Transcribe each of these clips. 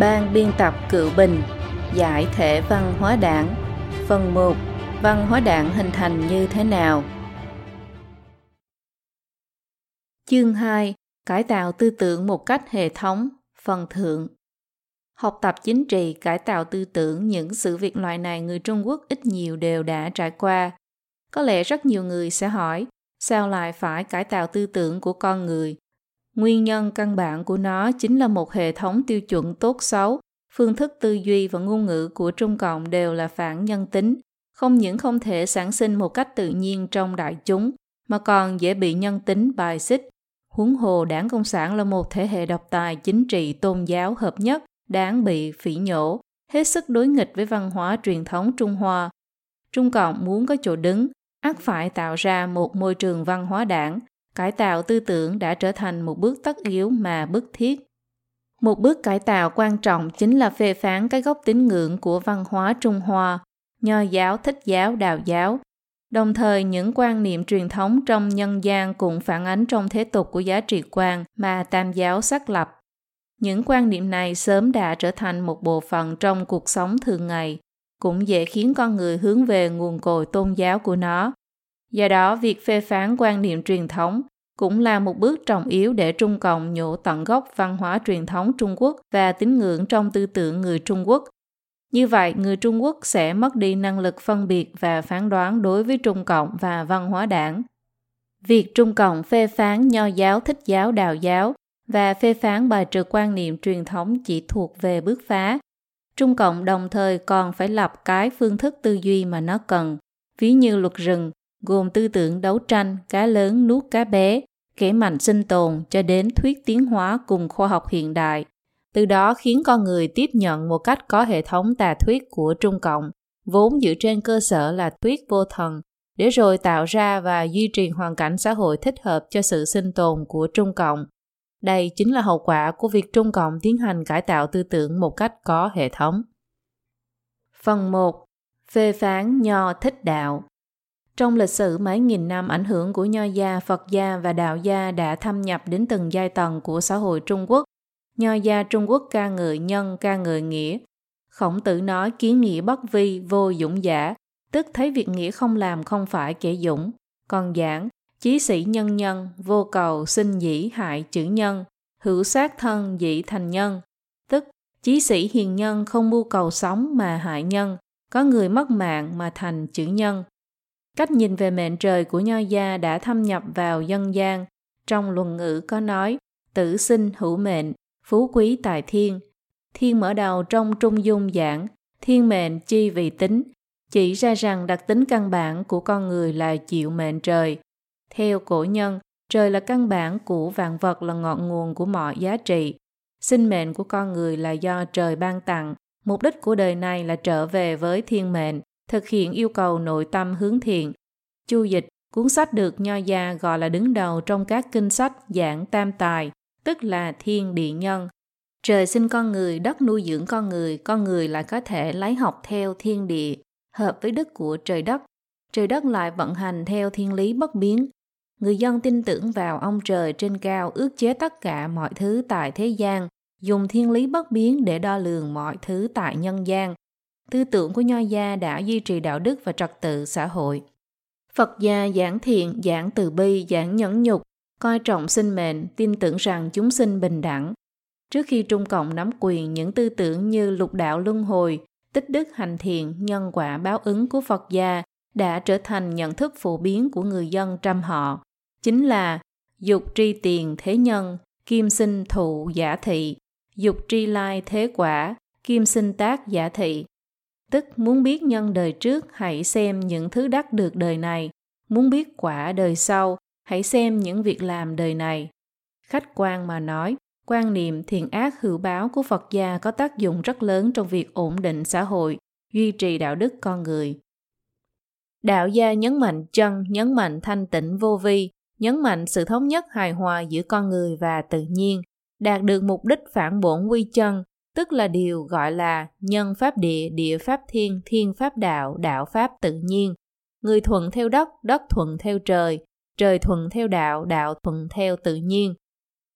Ban biên tập Cựu Bình Giải thể văn hóa đảng Phần 1 Văn hóa đảng hình thành như thế nào? Chương 2 Cải tạo tư tưởng một cách hệ thống Phần thượng Học tập chính trị, cải tạo tư tưởng, những sự việc loại này người Trung Quốc ít nhiều đều đã trải qua. Có lẽ rất nhiều người sẽ hỏi, sao lại phải cải tạo tư tưởng của con người? Nguyên nhân căn bản của nó chính là một hệ thống tiêu chuẩn tốt xấu. Phương thức tư duy và ngôn ngữ của Trung Cộng đều là phản nhân tính, không những không thể sản sinh một cách tự nhiên trong đại chúng, mà còn dễ bị nhân tính bài xích. Huống hồ đảng Cộng sản là một thể hệ độc tài chính trị tôn giáo hợp nhất, đáng bị phỉ nhổ, hết sức đối nghịch với văn hóa truyền thống Trung Hoa. Trung Cộng muốn có chỗ đứng, ắt phải tạo ra một môi trường văn hóa đảng, cải tạo tư tưởng đã trở thành một bước tất yếu mà bức thiết. Một bước cải tạo quan trọng chính là phê phán cái gốc tín ngưỡng của văn hóa Trung Hoa, nho giáo, thích giáo, đạo giáo. Đồng thời những quan niệm truyền thống trong nhân gian cũng phản ánh trong thế tục của giá trị quan mà tam giáo xác lập. Những quan niệm này sớm đã trở thành một bộ phận trong cuộc sống thường ngày, cũng dễ khiến con người hướng về nguồn cội tôn giáo của nó. Do đó, việc phê phán quan niệm truyền thống cũng là một bước trọng yếu để Trung Cộng nhổ tận gốc văn hóa truyền thống Trung Quốc và tín ngưỡng trong tư tưởng người Trung Quốc. Như vậy, người Trung Quốc sẽ mất đi năng lực phân biệt và phán đoán đối với Trung Cộng và văn hóa đảng. Việc Trung Cộng phê phán nho giáo, thích giáo, đạo giáo và phê phán bài trừ quan niệm truyền thống chỉ thuộc về bước phá. Trung Cộng đồng thời còn phải lập cái phương thức tư duy mà nó cần, ví như luật rừng, gồm tư tưởng đấu tranh, cá lớn nuốt cá bé, kẻ mạnh sinh tồn cho đến thuyết tiến hóa cùng khoa học hiện đại. Từ đó khiến con người tiếp nhận một cách có hệ thống tà thuyết của Trung Cộng, vốn dựa trên cơ sở là thuyết vô thần, để rồi tạo ra và duy trì hoàn cảnh xã hội thích hợp cho sự sinh tồn của Trung Cộng. Đây chính là hậu quả của việc Trung Cộng tiến hành cải tạo tư tưởng một cách có hệ thống. Phần 1. Phê phán Nho thích đạo trong lịch sử mấy nghìn năm ảnh hưởng của Nho gia, Phật gia và Đạo gia đã thâm nhập đến từng giai tầng của xã hội Trung Quốc. Nho gia Trung Quốc ca ngợi nhân, ca ngợi nghĩa. Khổng tử nói kiến nghĩa bất vi, vô dũng giả, tức thấy việc nghĩa không làm không phải kẻ dũng. Còn giảng, chí sĩ nhân nhân, vô cầu, sinh dĩ hại chữ nhân, hữu sát thân dĩ thành nhân, tức chí sĩ hiền nhân không mưu cầu sống mà hại nhân, có người mất mạng mà thành chữ nhân. Cách nhìn về mệnh trời của Nho gia đã thâm nhập vào dân gian. Trong luận ngữ có nói, tử sinh hữu mệnh, phú quý tài thiên. Thiên mở đầu trong trung dung giảng, thiên mệnh chi vì tính, chỉ ra rằng đặc tính căn bản của con người là chịu mệnh trời. Theo cổ nhân, trời là căn bản của vạn vật là ngọn nguồn của mọi giá trị. Sinh mệnh của con người là do trời ban tặng, mục đích của đời này là trở về với thiên mệnh, thực hiện yêu cầu nội tâm hướng thiện. Chu dịch, cuốn sách được Nho gia gọi là đứng đầu trong các kinh sách giảng tam tài, tức là thiên địa nhân. Trời sinh con người, đất nuôi dưỡng con người, con người lại có thể lấy học theo thiên địa, hợp với đức của trời đất. Trời đất lại vận hành theo thiên lý bất biến. Người dân tin tưởng vào ông trời trên cao ước chế tất cả mọi thứ tại thế gian, dùng thiên lý bất biến để đo lường mọi thứ tại nhân gian, tư tưởng của Nho gia đã duy trì đạo đức và trật tự xã hội. Phật gia giảng thiện, giảng từ bi, giảng nhẫn nhục, coi trọng sinh mệnh, tin tưởng rằng chúng sinh bình đẳng. Trước khi Trung Cộng nắm quyền, những tư tưởng như lục đạo luân hồi, tích đức hành thiện, nhân quả báo ứng của Phật gia đã trở thành nhận thức phổ biến của người dân trăm họ. Chính là dục tri tiền thế nhân, kim sinh thụ giả thị, dục tri lai thế quả, kim sinh tác giả thị tức muốn biết nhân đời trước, hãy xem những thứ đắc được đời này. Muốn biết quả đời sau, hãy xem những việc làm đời này. Khách quan mà nói, quan niệm thiện ác hữu báo của phật gia có tác dụng rất lớn trong việc ổn định xã hội, duy trì đạo đức con người. Đạo gia nhấn mạnh chân, nhấn mạnh thanh tịnh vô vi, nhấn mạnh sự thống nhất hài hòa giữa con người và tự nhiên, đạt được mục đích phản bổn quy chân tức là điều gọi là nhân pháp địa, địa pháp thiên, thiên pháp đạo, đạo pháp tự nhiên. Người thuận theo đất, đất thuận theo trời, trời thuận theo đạo, đạo thuận theo tự nhiên.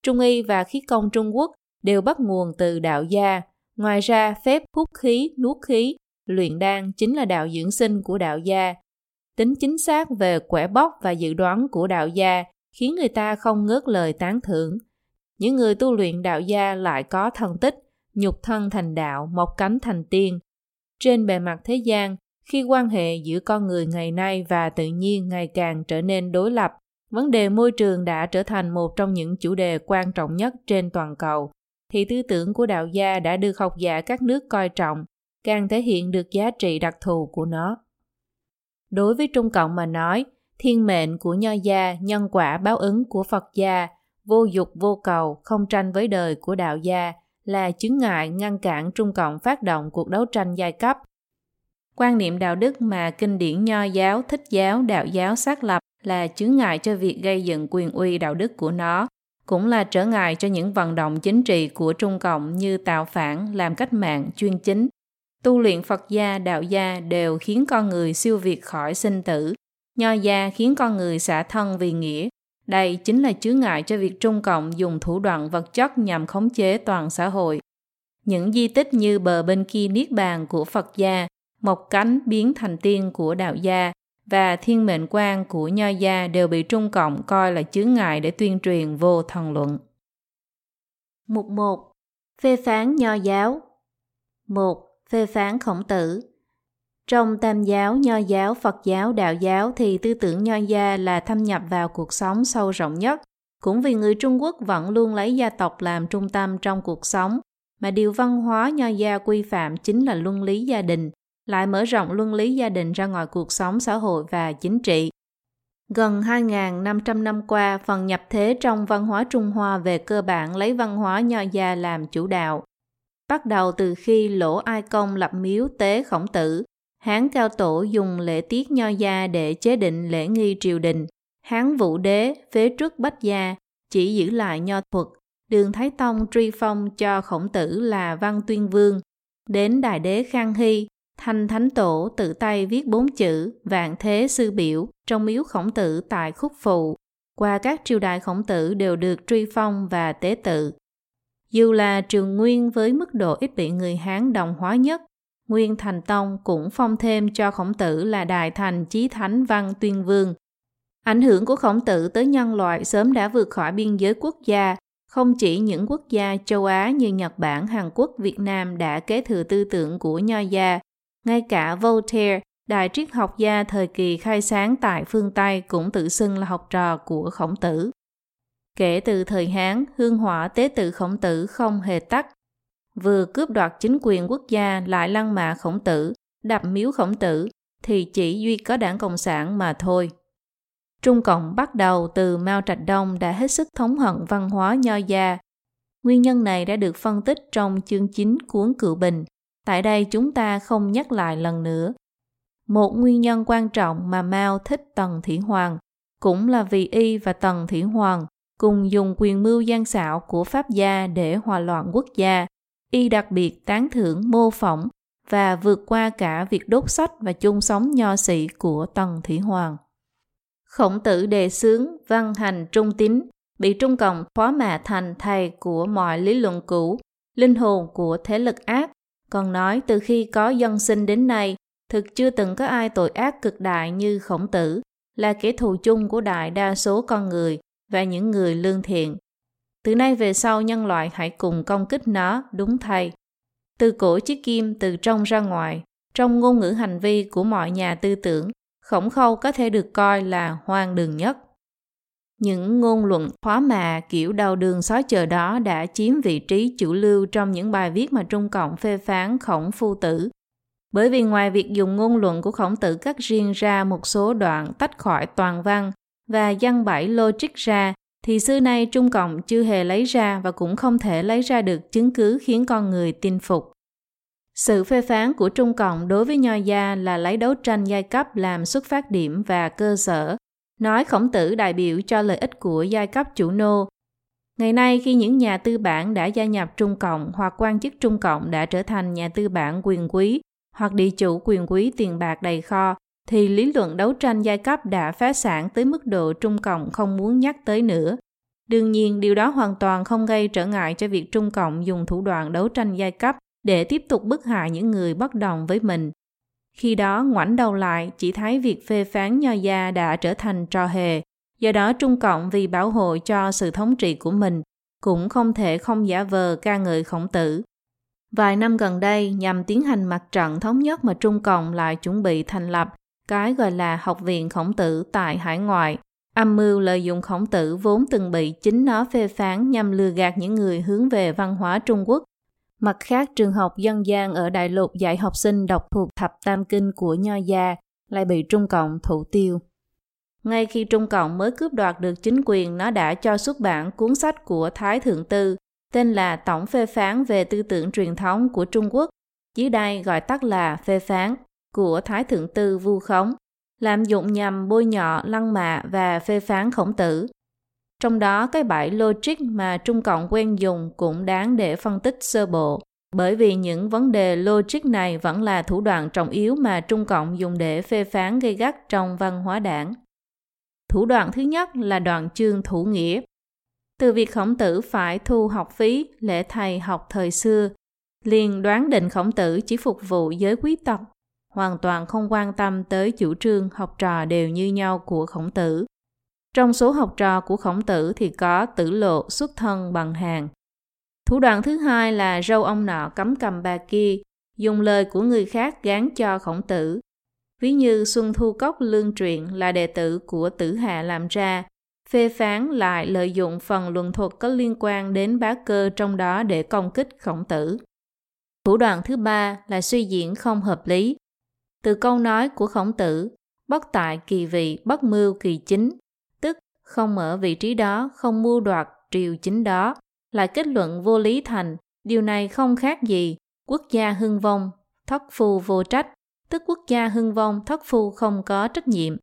Trung y và khí công Trung Quốc đều bắt nguồn từ đạo gia, Ngoài ra, phép hút khí, nuốt khí, luyện đan chính là đạo dưỡng sinh của đạo gia. Tính chính xác về quẻ bóc và dự đoán của đạo gia khiến người ta không ngớt lời tán thưởng. Những người tu luyện đạo gia lại có thần tích, nhục thân thành đạo, một cánh thành tiên. Trên bề mặt thế gian, khi quan hệ giữa con người ngày nay và tự nhiên ngày càng trở nên đối lập, vấn đề môi trường đã trở thành một trong những chủ đề quan trọng nhất trên toàn cầu thì tư tưởng của đạo gia đã được học giả các nước coi trọng, càng thể hiện được giá trị đặc thù của nó. Đối với Trung Cộng mà nói, thiên mệnh của nho gia, nhân quả báo ứng của Phật gia, vô dục vô cầu, không tranh với đời của đạo gia là chứng ngại ngăn cản Trung Cộng phát động cuộc đấu tranh giai cấp. Quan niệm đạo đức mà kinh điển nho giáo, thích giáo, đạo giáo xác lập là chứng ngại cho việc gây dựng quyền uy đạo đức của nó cũng là trở ngại cho những vận động chính trị của Trung Cộng như tạo phản, làm cách mạng, chuyên chính. Tu luyện Phật gia, đạo gia đều khiến con người siêu việt khỏi sinh tử. Nho gia khiến con người xả thân vì nghĩa. Đây chính là chướng ngại cho việc Trung Cộng dùng thủ đoạn vật chất nhằm khống chế toàn xã hội. Những di tích như bờ bên kia Niết Bàn của Phật gia, một cánh biến thành tiên của đạo gia, và thiên mệnh quan của Nho gia đều bị Trung Cộng coi là chướng ngại để tuyên truyền vô thần luận. Mục 1. Phê phán Nho giáo 1. Phê phán khổng tử trong tam giáo, nho giáo, Phật giáo, đạo giáo thì tư tưởng nho gia là thâm nhập vào cuộc sống sâu rộng nhất. Cũng vì người Trung Quốc vẫn luôn lấy gia tộc làm trung tâm trong cuộc sống, mà điều văn hóa nho gia quy phạm chính là luân lý gia đình, lại mở rộng luân lý gia đình ra ngoài cuộc sống xã hội và chính trị. Gần 2.500 năm qua, phần nhập thế trong văn hóa Trung Hoa về cơ bản lấy văn hóa nho gia làm chủ đạo. Bắt đầu từ khi Lỗ Ai Công lập miếu tế khổng tử, Hán Cao Tổ dùng lễ tiết nho gia để chế định lễ nghi triều đình. Hán Vũ Đế phế trước Bách Gia, chỉ giữ lại nho thuật. Đường Thái Tông truy phong cho khổng tử là Văn Tuyên Vương. Đến Đại Đế Khang Hy, Thanh Thánh Tổ tự tay viết bốn chữ Vạn Thế Sư Biểu trong miếu khổng tử tại Khúc Phụ. Qua các triều đại khổng tử đều được truy phong và tế tự. Dù là trường nguyên với mức độ ít bị người Hán đồng hóa nhất, Nguyên Thành Tông cũng phong thêm cho khổng tử là Đại Thành Chí Thánh Văn Tuyên Vương. Ảnh hưởng của khổng tử tới nhân loại sớm đã vượt khỏi biên giới quốc gia, không chỉ những quốc gia châu Á như Nhật Bản, Hàn Quốc, Việt Nam đã kế thừa tư tưởng của Nho gia, ngay cả Voltaire, đại triết học gia thời kỳ khai sáng tại phương Tây cũng tự xưng là học trò của khổng tử. Kể từ thời Hán, hương hỏa tế tự khổng tử không hề tắt. Vừa cướp đoạt chính quyền quốc gia lại lăng mạ khổng tử, đập miếu khổng tử, thì chỉ duy có đảng Cộng sản mà thôi. Trung Cộng bắt đầu từ Mao Trạch Đông đã hết sức thống hận văn hóa nho gia. Nguyên nhân này đã được phân tích trong chương 9 cuốn Cựu Bình. Tại đây chúng ta không nhắc lại lần nữa. Một nguyên nhân quan trọng mà Mao thích Tần Thủy Hoàng cũng là vì y và Tần Thủy Hoàng cùng dùng quyền mưu gian xảo của Pháp gia để hòa loạn quốc gia. Y đặc biệt tán thưởng mô phỏng và vượt qua cả việc đốt sách và chung sống nho sĩ của Tần Thủy Hoàng. Khổng tử đề xướng văn hành trung tín, bị Trung Cộng phó mạ thành thầy của mọi lý luận cũ, linh hồn của thế lực ác. Còn nói từ khi có dân sinh đến nay, thực chưa từng có ai tội ác cực đại như khổng tử, là kẻ thù chung của đại đa số con người, và những người lương thiện. Từ nay về sau nhân loại hãy cùng công kích nó, đúng thay. Từ cổ chiếc kim từ trong ra ngoài, trong ngôn ngữ hành vi của mọi nhà tư tưởng, khổng khâu có thể được coi là hoang đường nhất. Những ngôn luận khóa mà kiểu đầu đường xói chờ đó đã chiếm vị trí chủ lưu trong những bài viết mà Trung Cộng phê phán khổng phu tử. Bởi vì ngoài việc dùng ngôn luận của khổng tử cắt riêng ra một số đoạn tách khỏi toàn văn và văn bảy logic ra thì xưa nay Trung Cộng chưa hề lấy ra và cũng không thể lấy ra được chứng cứ khiến con người tin phục. Sự phê phán của Trung Cộng đối với Nho Gia là lấy đấu tranh giai cấp làm xuất phát điểm và cơ sở, nói khổng tử đại biểu cho lợi ích của giai cấp chủ nô. Ngày nay khi những nhà tư bản đã gia nhập Trung Cộng hoặc quan chức Trung Cộng đã trở thành nhà tư bản quyền quý hoặc địa chủ quyền quý tiền bạc đầy kho thì lý luận đấu tranh giai cấp đã phá sản tới mức độ Trung Cộng không muốn nhắc tới nữa. Đương nhiên, điều đó hoàn toàn không gây trở ngại cho việc Trung Cộng dùng thủ đoạn đấu tranh giai cấp để tiếp tục bức hại những người bất đồng với mình. Khi đó ngoảnh đầu lại chỉ thấy việc phê phán nho gia đã trở thành trò hề, do đó Trung Cộng vì bảo hộ cho sự thống trị của mình cũng không thể không giả vờ ca ngợi khổng tử. Vài năm gần đây, nhằm tiến hành mặt trận thống nhất mà Trung Cộng lại chuẩn bị thành lập cái gọi là Học viện Khổng tử tại hải ngoại. Âm mưu lợi dụng khổng tử vốn từng bị chính nó phê phán nhằm lừa gạt những người hướng về văn hóa Trung Quốc. Mặt khác, trường học dân gian ở Đại Lục dạy học sinh đọc thuộc thập tam kinh của Nho Gia lại bị Trung Cộng thủ tiêu. Ngay khi Trung Cộng mới cướp đoạt được chính quyền, nó đã cho xuất bản cuốn sách của Thái Thượng Tư, tên là Tổng phê phán về tư tưởng truyền thống của Trung Quốc, dưới đây gọi tắt là phê phán, của Thái Thượng Tư vu khống, làm dụng nhằm bôi nhọ, lăng mạ và phê phán khổng tử. Trong đó cái bẫy logic mà Trung Cộng quen dùng cũng đáng để phân tích sơ bộ, bởi vì những vấn đề logic này vẫn là thủ đoạn trọng yếu mà Trung Cộng dùng để phê phán gây gắt trong văn hóa đảng. Thủ đoạn thứ nhất là đoạn chương thủ nghĩa. Từ việc khổng tử phải thu học phí lễ thầy học thời xưa, liền đoán định khổng tử chỉ phục vụ giới quý tộc, hoàn toàn không quan tâm tới chủ trương học trò đều như nhau của khổng tử. Trong số học trò của khổng tử thì có tử lộ xuất thân bằng hàng. Thủ đoạn thứ hai là râu ông nọ cấm cầm bà kia, dùng lời của người khác gán cho khổng tử, ví như Xuân Thu Cốc Lương Truyện là đệ tử của Tử Hạ làm ra, phê phán lại lợi dụng phần luận thuật có liên quan đến bá cơ trong đó để công kích khổng tử. Thủ đoạn thứ ba là suy diễn không hợp lý. Từ câu nói của khổng tử, bất tại kỳ vị, bất mưu kỳ chính, tức không ở vị trí đó, không mưu đoạt triều chính đó, là kết luận vô lý thành, điều này không khác gì, quốc gia hưng vong, thất phu vô trách, tức quốc gia hưng vong thất phu không có trách nhiệm.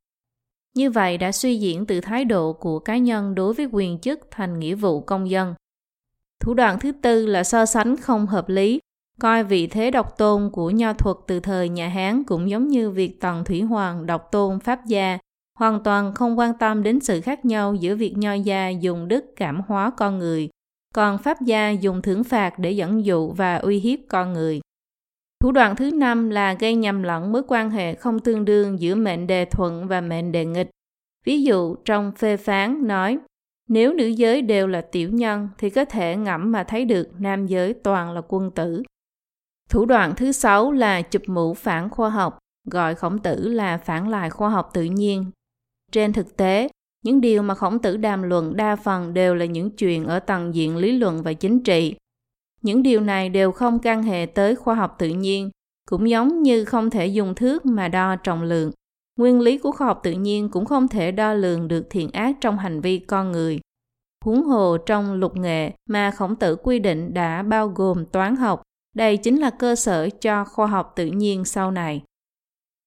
Như vậy đã suy diễn từ thái độ của cá nhân đối với quyền chức thành nghĩa vụ công dân. Thủ đoạn thứ tư là so sánh không hợp lý, coi vị thế độc tôn của nho thuật từ thời nhà Hán cũng giống như việc Tần Thủy Hoàng độc tôn Pháp gia, hoàn toàn không quan tâm đến sự khác nhau giữa việc nho gia dùng đức cảm hóa con người, còn Pháp gia dùng thưởng phạt để dẫn dụ và uy hiếp con người. Thủ đoạn thứ năm là gây nhầm lẫn mối quan hệ không tương đương giữa mệnh đề thuận và mệnh đề nghịch. Ví dụ trong phê phán nói, nếu nữ giới đều là tiểu nhân thì có thể ngẫm mà thấy được nam giới toàn là quân tử. Thủ đoạn thứ sáu là chụp mũ phản khoa học, gọi khổng tử là phản lại khoa học tự nhiên. Trên thực tế, những điều mà khổng tử đàm luận đa phần đều là những chuyện ở tầng diện lý luận và chính trị, những điều này đều không can hệ tới khoa học tự nhiên, cũng giống như không thể dùng thước mà đo trọng lượng. Nguyên lý của khoa học tự nhiên cũng không thể đo lường được thiện ác trong hành vi con người. Huống hồ trong lục nghệ mà khổng tử quy định đã bao gồm toán học, đây chính là cơ sở cho khoa học tự nhiên sau này.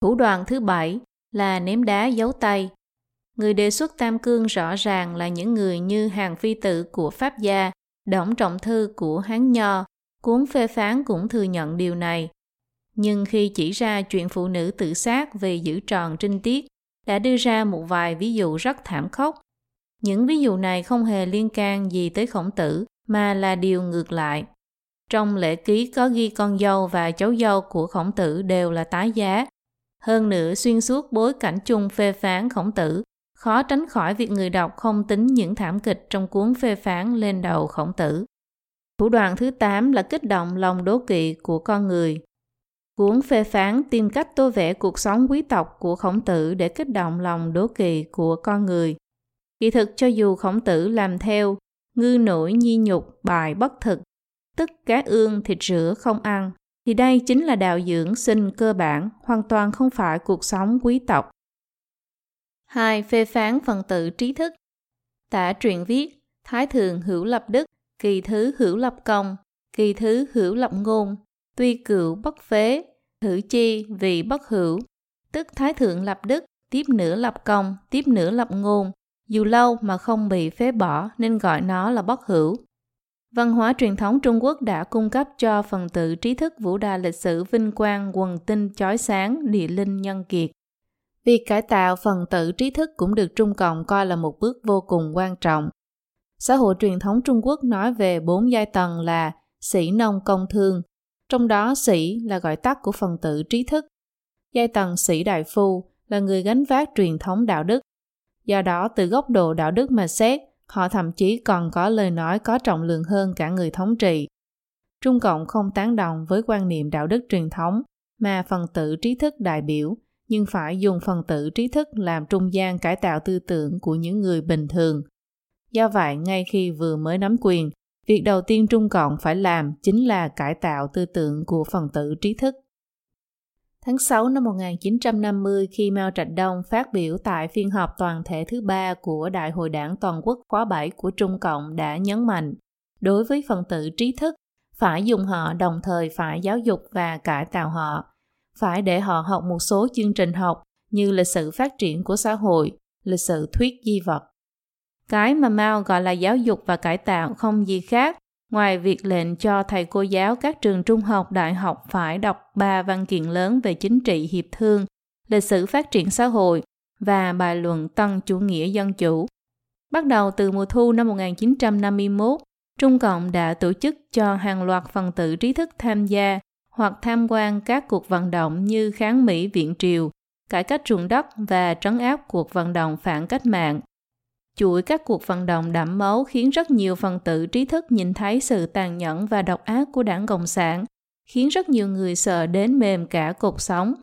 Thủ đoạn thứ bảy là ném đá giấu tay. Người đề xuất tam cương rõ ràng là những người như hàng phi tử của Pháp gia Đổng trọng thư của Hán Nho, cuốn phê phán cũng thừa nhận điều này. Nhưng khi chỉ ra chuyện phụ nữ tự sát vì giữ tròn trinh tiết, đã đưa ra một vài ví dụ rất thảm khốc. Những ví dụ này không hề liên can gì tới khổng tử, mà là điều ngược lại. Trong lễ ký có ghi con dâu và cháu dâu của khổng tử đều là tái giá. Hơn nữa xuyên suốt bối cảnh chung phê phán khổng tử khó tránh khỏi việc người đọc không tính những thảm kịch trong cuốn phê phán lên đầu khổng tử. Thủ đoạn thứ 8 là kích động lòng đố kỵ của con người. Cuốn phê phán tìm cách tô vẽ cuộc sống quý tộc của khổng tử để kích động lòng đố kỵ của con người. Kỳ thực cho dù khổng tử làm theo, ngư nổi nhi nhục bài bất thực, tức cá ương thịt rửa không ăn, thì đây chính là đạo dưỡng sinh cơ bản, hoàn toàn không phải cuộc sống quý tộc. 2. Phê phán phần tử trí thức Tả truyện viết Thái thường hữu lập đức, kỳ thứ hữu lập công, kỳ thứ hữu lập ngôn, tuy cựu bất phế, thử chi vì bất hữu. Tức Thái thượng lập đức, tiếp nữa lập công, tiếp nữa lập ngôn, dù lâu mà không bị phế bỏ nên gọi nó là bất hữu. Văn hóa truyền thống Trung Quốc đã cung cấp cho phần tử trí thức vũ đà lịch sử vinh quang quần tinh chói sáng địa linh nhân kiệt. Việc cải tạo phần tử trí thức cũng được Trung Cộng coi là một bước vô cùng quan trọng. Xã hội truyền thống Trung Quốc nói về bốn giai tầng là sĩ nông công thương. trong đó sĩ là gọi tắt của phần tử trí thức. Giai tầng sĩ đại phu là người gánh vác truyền thống đạo đức. Do đó, từ góc độ đạo đức mà xét, họ thậm chí còn có lời nói có trọng lượng hơn cả người thống trị. Trung Cộng không tán đồng với quan niệm đạo đức truyền thống mà phần tử trí thức đại biểu, nhưng phải dùng phần tử trí thức làm trung gian cải tạo tư tưởng của những người bình thường. Do vậy, ngay khi vừa mới nắm quyền, việc đầu tiên Trung Cộng phải làm chính là cải tạo tư tưởng của phần tử trí thức. Tháng 6 năm 1950 khi Mao Trạch Đông phát biểu tại phiên họp toàn thể thứ ba của Đại hội đảng toàn quốc khóa 7 của Trung Cộng đã nhấn mạnh, đối với phần tử trí thức, phải dùng họ đồng thời phải giáo dục và cải tạo họ, phải để họ học một số chương trình học như lịch sử phát triển của xã hội, lịch sử thuyết di vật. Cái mà Mao gọi là giáo dục và cải tạo không gì khác ngoài việc lệnh cho thầy cô giáo các trường trung học đại học phải đọc ba văn kiện lớn về chính trị hiệp thương, lịch sử phát triển xã hội và bài luận Tân chủ nghĩa dân chủ. Bắt đầu từ mùa thu năm 1951, Trung Cộng đã tổ chức cho hàng loạt phần tử trí thức tham gia hoặc tham quan các cuộc vận động như kháng Mỹ viện triều, cải cách ruộng đất và trấn áp cuộc vận động phản cách mạng. Chuỗi các cuộc vận động đẫm máu khiến rất nhiều phần tử trí thức nhìn thấy sự tàn nhẫn và độc ác của đảng Cộng sản, khiến rất nhiều người sợ đến mềm cả cột sống.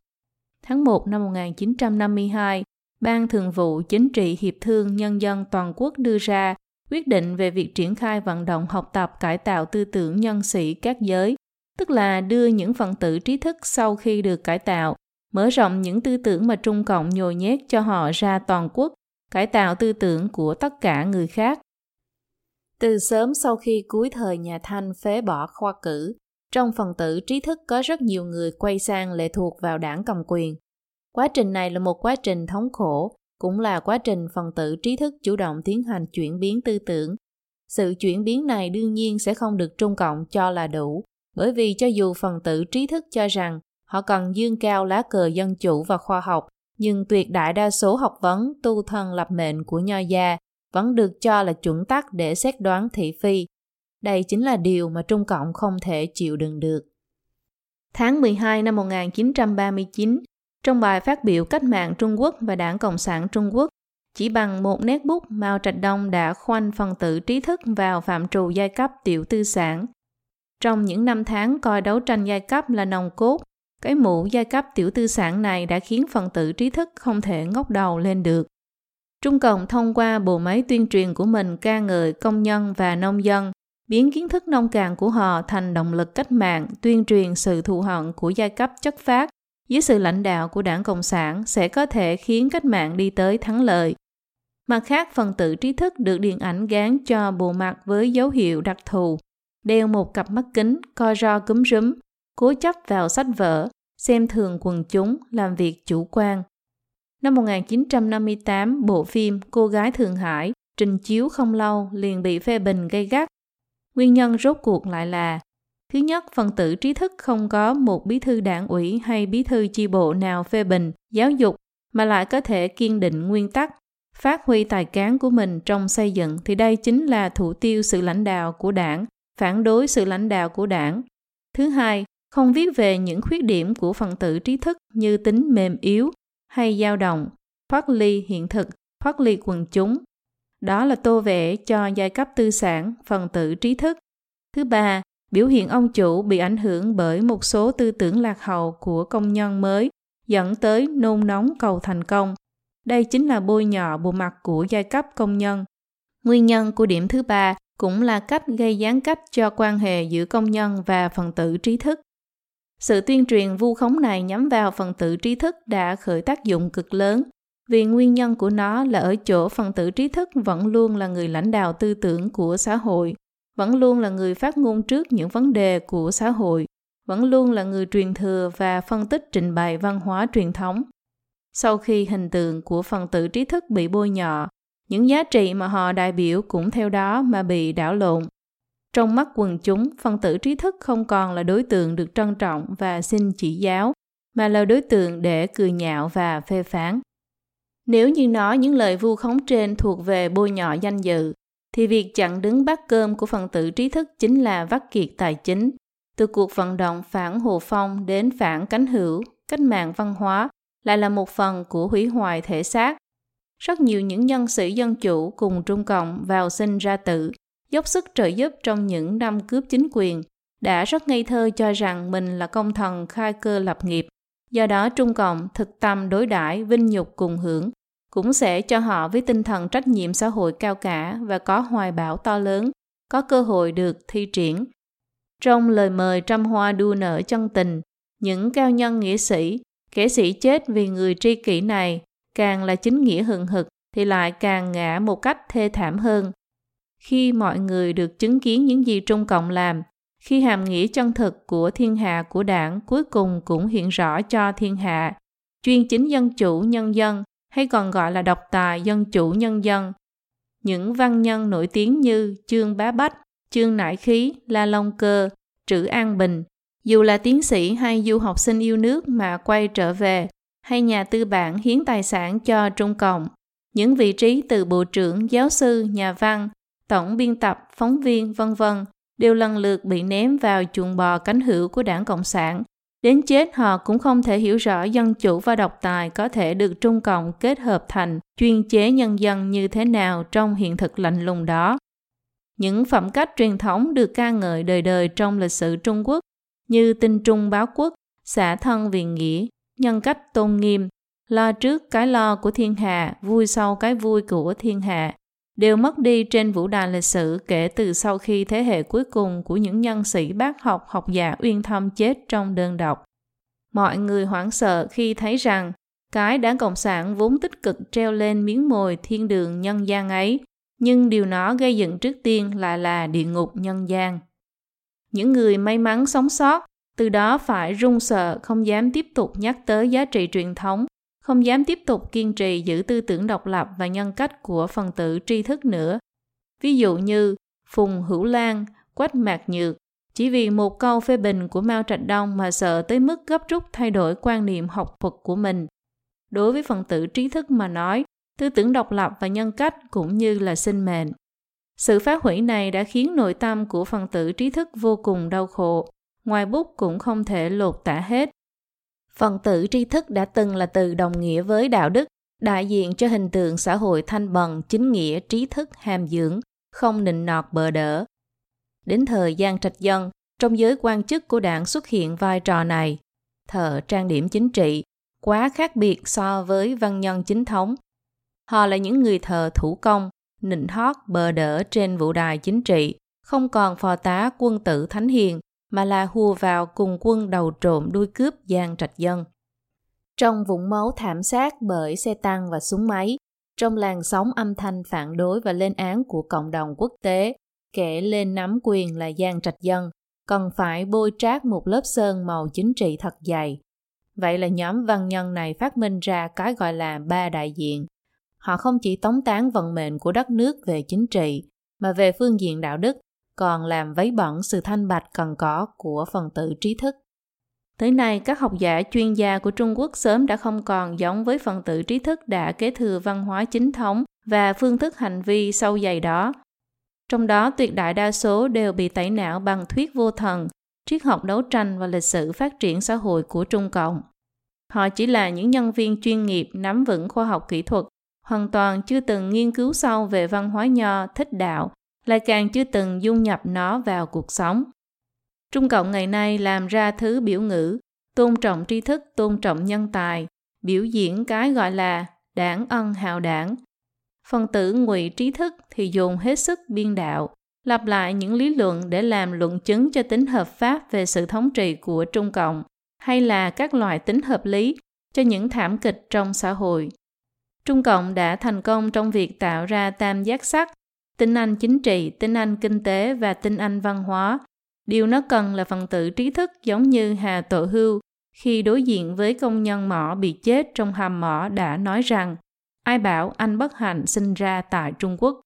Tháng 1 năm 1952, Ban Thường vụ Chính trị Hiệp thương Nhân dân Toàn quốc đưa ra quyết định về việc triển khai vận động học tập cải tạo tư tưởng nhân sĩ các giới, tức là đưa những phần tử trí thức sau khi được cải tạo, mở rộng những tư tưởng mà Trung Cộng nhồi nhét cho họ ra toàn quốc cải tạo tư tưởng của tất cả người khác. Từ sớm sau khi cuối thời nhà Thanh phế bỏ khoa cử, trong phần tử trí thức có rất nhiều người quay sang lệ thuộc vào đảng cầm quyền. Quá trình này là một quá trình thống khổ, cũng là quá trình phần tử trí thức chủ động tiến hành chuyển biến tư tưởng. Sự chuyển biến này đương nhiên sẽ không được Trung Cộng cho là đủ, bởi vì cho dù phần tử trí thức cho rằng họ cần dương cao lá cờ dân chủ và khoa học, nhưng tuyệt đại đa số học vấn tu thân lập mệnh của nho gia vẫn được cho là chuẩn tắc để xét đoán thị phi. Đây chính là điều mà Trung Cộng không thể chịu đựng được. Tháng 12 năm 1939, trong bài phát biểu cách mạng Trung Quốc và Đảng Cộng sản Trung Quốc, chỉ bằng một nét bút Mao Trạch Đông đã khoanh phần tử trí thức vào phạm trù giai cấp tiểu tư sản. Trong những năm tháng coi đấu tranh giai cấp là nòng cốt cái mũ giai cấp tiểu tư sản này đã khiến phần tử trí thức không thể ngóc đầu lên được. Trung Cộng thông qua bộ máy tuyên truyền của mình ca ngợi công nhân và nông dân, biến kiến thức nông cạn của họ thành động lực cách mạng, tuyên truyền sự thù hận của giai cấp chất phát dưới sự lãnh đạo của đảng Cộng sản sẽ có thể khiến cách mạng đi tới thắng lợi. Mặt khác, phần tử trí thức được điện ảnh gán cho bộ mặt với dấu hiệu đặc thù, đeo một cặp mắt kính, co ro cúm rúm, cố chấp vào sách vở, xem thường quần chúng, làm việc chủ quan. Năm 1958, bộ phim Cô gái Thượng Hải trình chiếu không lâu liền bị phê bình gây gắt. Nguyên nhân rốt cuộc lại là Thứ nhất, phần tử trí thức không có một bí thư đảng ủy hay bí thư chi bộ nào phê bình, giáo dục mà lại có thể kiên định nguyên tắc, phát huy tài cán của mình trong xây dựng thì đây chính là thủ tiêu sự lãnh đạo của đảng, phản đối sự lãnh đạo của đảng. Thứ hai, không viết về những khuyết điểm của phần tử trí thức như tính mềm yếu hay dao động, thoát ly hiện thực, thoát ly quần chúng. Đó là tô vẽ cho giai cấp tư sản, phần tử trí thức. Thứ ba, biểu hiện ông chủ bị ảnh hưởng bởi một số tư tưởng lạc hậu của công nhân mới, dẫn tới nôn nóng cầu thành công. Đây chính là bôi nhọ bộ mặt của giai cấp công nhân. Nguyên nhân của điểm thứ ba cũng là cách gây gián cách cho quan hệ giữa công nhân và phần tử trí thức. Sự tuyên truyền vu khống này nhắm vào phần tử trí thức đã khởi tác dụng cực lớn, vì nguyên nhân của nó là ở chỗ phần tử trí thức vẫn luôn là người lãnh đạo tư tưởng của xã hội, vẫn luôn là người phát ngôn trước những vấn đề của xã hội, vẫn luôn là người truyền thừa và phân tích trình bày văn hóa truyền thống. Sau khi hình tượng của phần tử trí thức bị bôi nhọ, những giá trị mà họ đại biểu cũng theo đó mà bị đảo lộn. Trong mắt quần chúng, phân tử trí thức không còn là đối tượng được trân trọng và xin chỉ giáo, mà là đối tượng để cười nhạo và phê phán. Nếu như nói những lời vu khống trên thuộc về bôi nhọ danh dự, thì việc chặn đứng bát cơm của phần tử trí thức chính là vắt kiệt tài chính. từ cuộc vận động phản Hồ Phong đến phản cánh hữu, cách mạng văn hóa lại là một phần của hủy hoại thể xác. Rất nhiều những nhân sĩ dân chủ cùng Trung Cộng vào sinh ra tử dốc sức trợ giúp trong những năm cướp chính quyền, đã rất ngây thơ cho rằng mình là công thần khai cơ lập nghiệp. Do đó Trung Cộng thực tâm đối đãi vinh nhục cùng hưởng, cũng sẽ cho họ với tinh thần trách nhiệm xã hội cao cả và có hoài bão to lớn, có cơ hội được thi triển. Trong lời mời trăm hoa đua nở chân tình, những cao nhân nghĩa sĩ, kẻ sĩ chết vì người tri kỷ này, càng là chính nghĩa hừng hực thì lại càng ngã một cách thê thảm hơn. Khi mọi người được chứng kiến những gì Trung Cộng làm, khi hàm nghĩa chân thực của thiên hạ của đảng cuối cùng cũng hiện rõ cho thiên hạ, chuyên chính dân chủ nhân dân hay còn gọi là độc tài dân chủ nhân dân. Những văn nhân nổi tiếng như Trương Bá Bách, Trương Nải Khí, La Long Cơ, Trữ An Bình, dù là tiến sĩ hay du học sinh yêu nước mà quay trở về, hay nhà tư bản hiến tài sản cho Trung Cộng, những vị trí từ bộ trưởng, giáo sư, nhà văn, tổng biên tập, phóng viên, vân vân đều lần lượt bị ném vào chuồng bò cánh hữu của đảng Cộng sản. Đến chết họ cũng không thể hiểu rõ dân chủ và độc tài có thể được Trung Cộng kết hợp thành chuyên chế nhân dân như thế nào trong hiện thực lạnh lùng đó. Những phẩm cách truyền thống được ca ngợi đời đời trong lịch sử Trung Quốc như tinh trung báo quốc, xả thân vì nghĩa, nhân cách tôn nghiêm, lo trước cái lo của thiên hạ, vui sau cái vui của thiên hạ, đều mất đi trên vũ đài lịch sử kể từ sau khi thế hệ cuối cùng của những nhân sĩ bác học học giả uyên thâm chết trong đơn độc. Mọi người hoảng sợ khi thấy rằng cái đảng Cộng sản vốn tích cực treo lên miếng mồi thiên đường nhân gian ấy, nhưng điều nó gây dựng trước tiên lại là địa ngục nhân gian. Những người may mắn sống sót, từ đó phải run sợ không dám tiếp tục nhắc tới giá trị truyền thống không dám tiếp tục kiên trì giữ tư tưởng độc lập và nhân cách của phần tử tri thức nữa. Ví dụ như Phùng Hữu Lan, Quách Mạc Nhược, chỉ vì một câu phê bình của Mao Trạch Đông mà sợ tới mức gấp rút thay đổi quan niệm học thuật của mình. Đối với phần tử trí thức mà nói, tư tưởng độc lập và nhân cách cũng như là sinh mệnh. Sự phá hủy này đã khiến nội tâm của phần tử trí thức vô cùng đau khổ, ngoài bút cũng không thể lột tả hết. Phần tử tri thức đã từng là từ đồng nghĩa với đạo đức, đại diện cho hình tượng xã hội thanh bần, chính nghĩa, trí thức, hàm dưỡng, không nịnh nọt bờ đỡ. Đến thời gian trạch dân, trong giới quan chức của đảng xuất hiện vai trò này, thợ trang điểm chính trị, quá khác biệt so với văn nhân chính thống. Họ là những người thờ thủ công, nịnh hót bờ đỡ trên vũ đài chính trị, không còn phò tá quân tử thánh hiền, mà là hùa vào cùng quân đầu trộm đuôi cướp giang trạch dân. Trong vũng máu thảm sát bởi xe tăng và súng máy, trong làn sóng âm thanh phản đối và lên án của cộng đồng quốc tế, kẻ lên nắm quyền là giang trạch dân, cần phải bôi trát một lớp sơn màu chính trị thật dày. Vậy là nhóm văn nhân này phát minh ra cái gọi là ba đại diện. Họ không chỉ tống tán vận mệnh của đất nước về chính trị, mà về phương diện đạo đức, còn làm vấy bẩn sự thanh bạch cần có của phần tử trí thức. Tới nay, các học giả chuyên gia của Trung Quốc sớm đã không còn giống với phần tử trí thức đã kế thừa văn hóa chính thống và phương thức hành vi sâu dày đó. Trong đó, tuyệt đại đa số đều bị tẩy não bằng thuyết vô thần, triết học đấu tranh và lịch sử phát triển xã hội của Trung Cộng. Họ chỉ là những nhân viên chuyên nghiệp nắm vững khoa học kỹ thuật, hoàn toàn chưa từng nghiên cứu sâu về văn hóa nho, thích đạo lại càng chưa từng dung nhập nó vào cuộc sống. Trung Cộng ngày nay làm ra thứ biểu ngữ, tôn trọng tri thức, tôn trọng nhân tài, biểu diễn cái gọi là đảng ân hào đảng. Phần tử ngụy trí thức thì dùng hết sức biên đạo, lặp lại những lý luận để làm luận chứng cho tính hợp pháp về sự thống trị của Trung Cộng, hay là các loại tính hợp lý cho những thảm kịch trong xã hội. Trung Cộng đã thành công trong việc tạo ra tam giác sắc tinh anh chính trị, tinh anh kinh tế và tinh anh văn hóa. Điều nó cần là phần tử trí thức giống như Hà Tổ Hưu khi đối diện với công nhân mỏ bị chết trong hầm mỏ đã nói rằng ai bảo anh bất hạnh sinh ra tại Trung Quốc.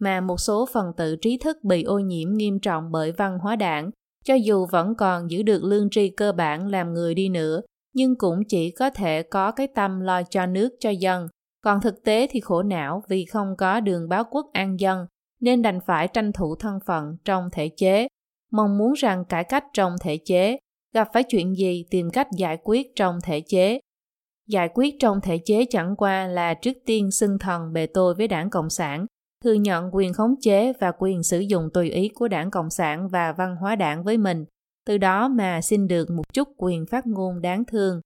Mà một số phần tử trí thức bị ô nhiễm nghiêm trọng bởi văn hóa đảng, cho dù vẫn còn giữ được lương tri cơ bản làm người đi nữa, nhưng cũng chỉ có thể có cái tâm lo cho nước cho dân, còn thực tế thì khổ não vì không có đường báo quốc an dân, nên đành phải tranh thủ thân phận trong thể chế. mong muốn rằng cải cách trong thể chế, gặp phải chuyện gì tìm cách giải quyết trong thể chế. Giải quyết trong thể chế chẳng qua là trước tiên xưng thần bề tôi với đảng Cộng sản, thừa nhận quyền khống chế và quyền sử dụng tùy ý của đảng Cộng sản và văn hóa đảng với mình, từ đó mà xin được một chút quyền phát ngôn đáng thương.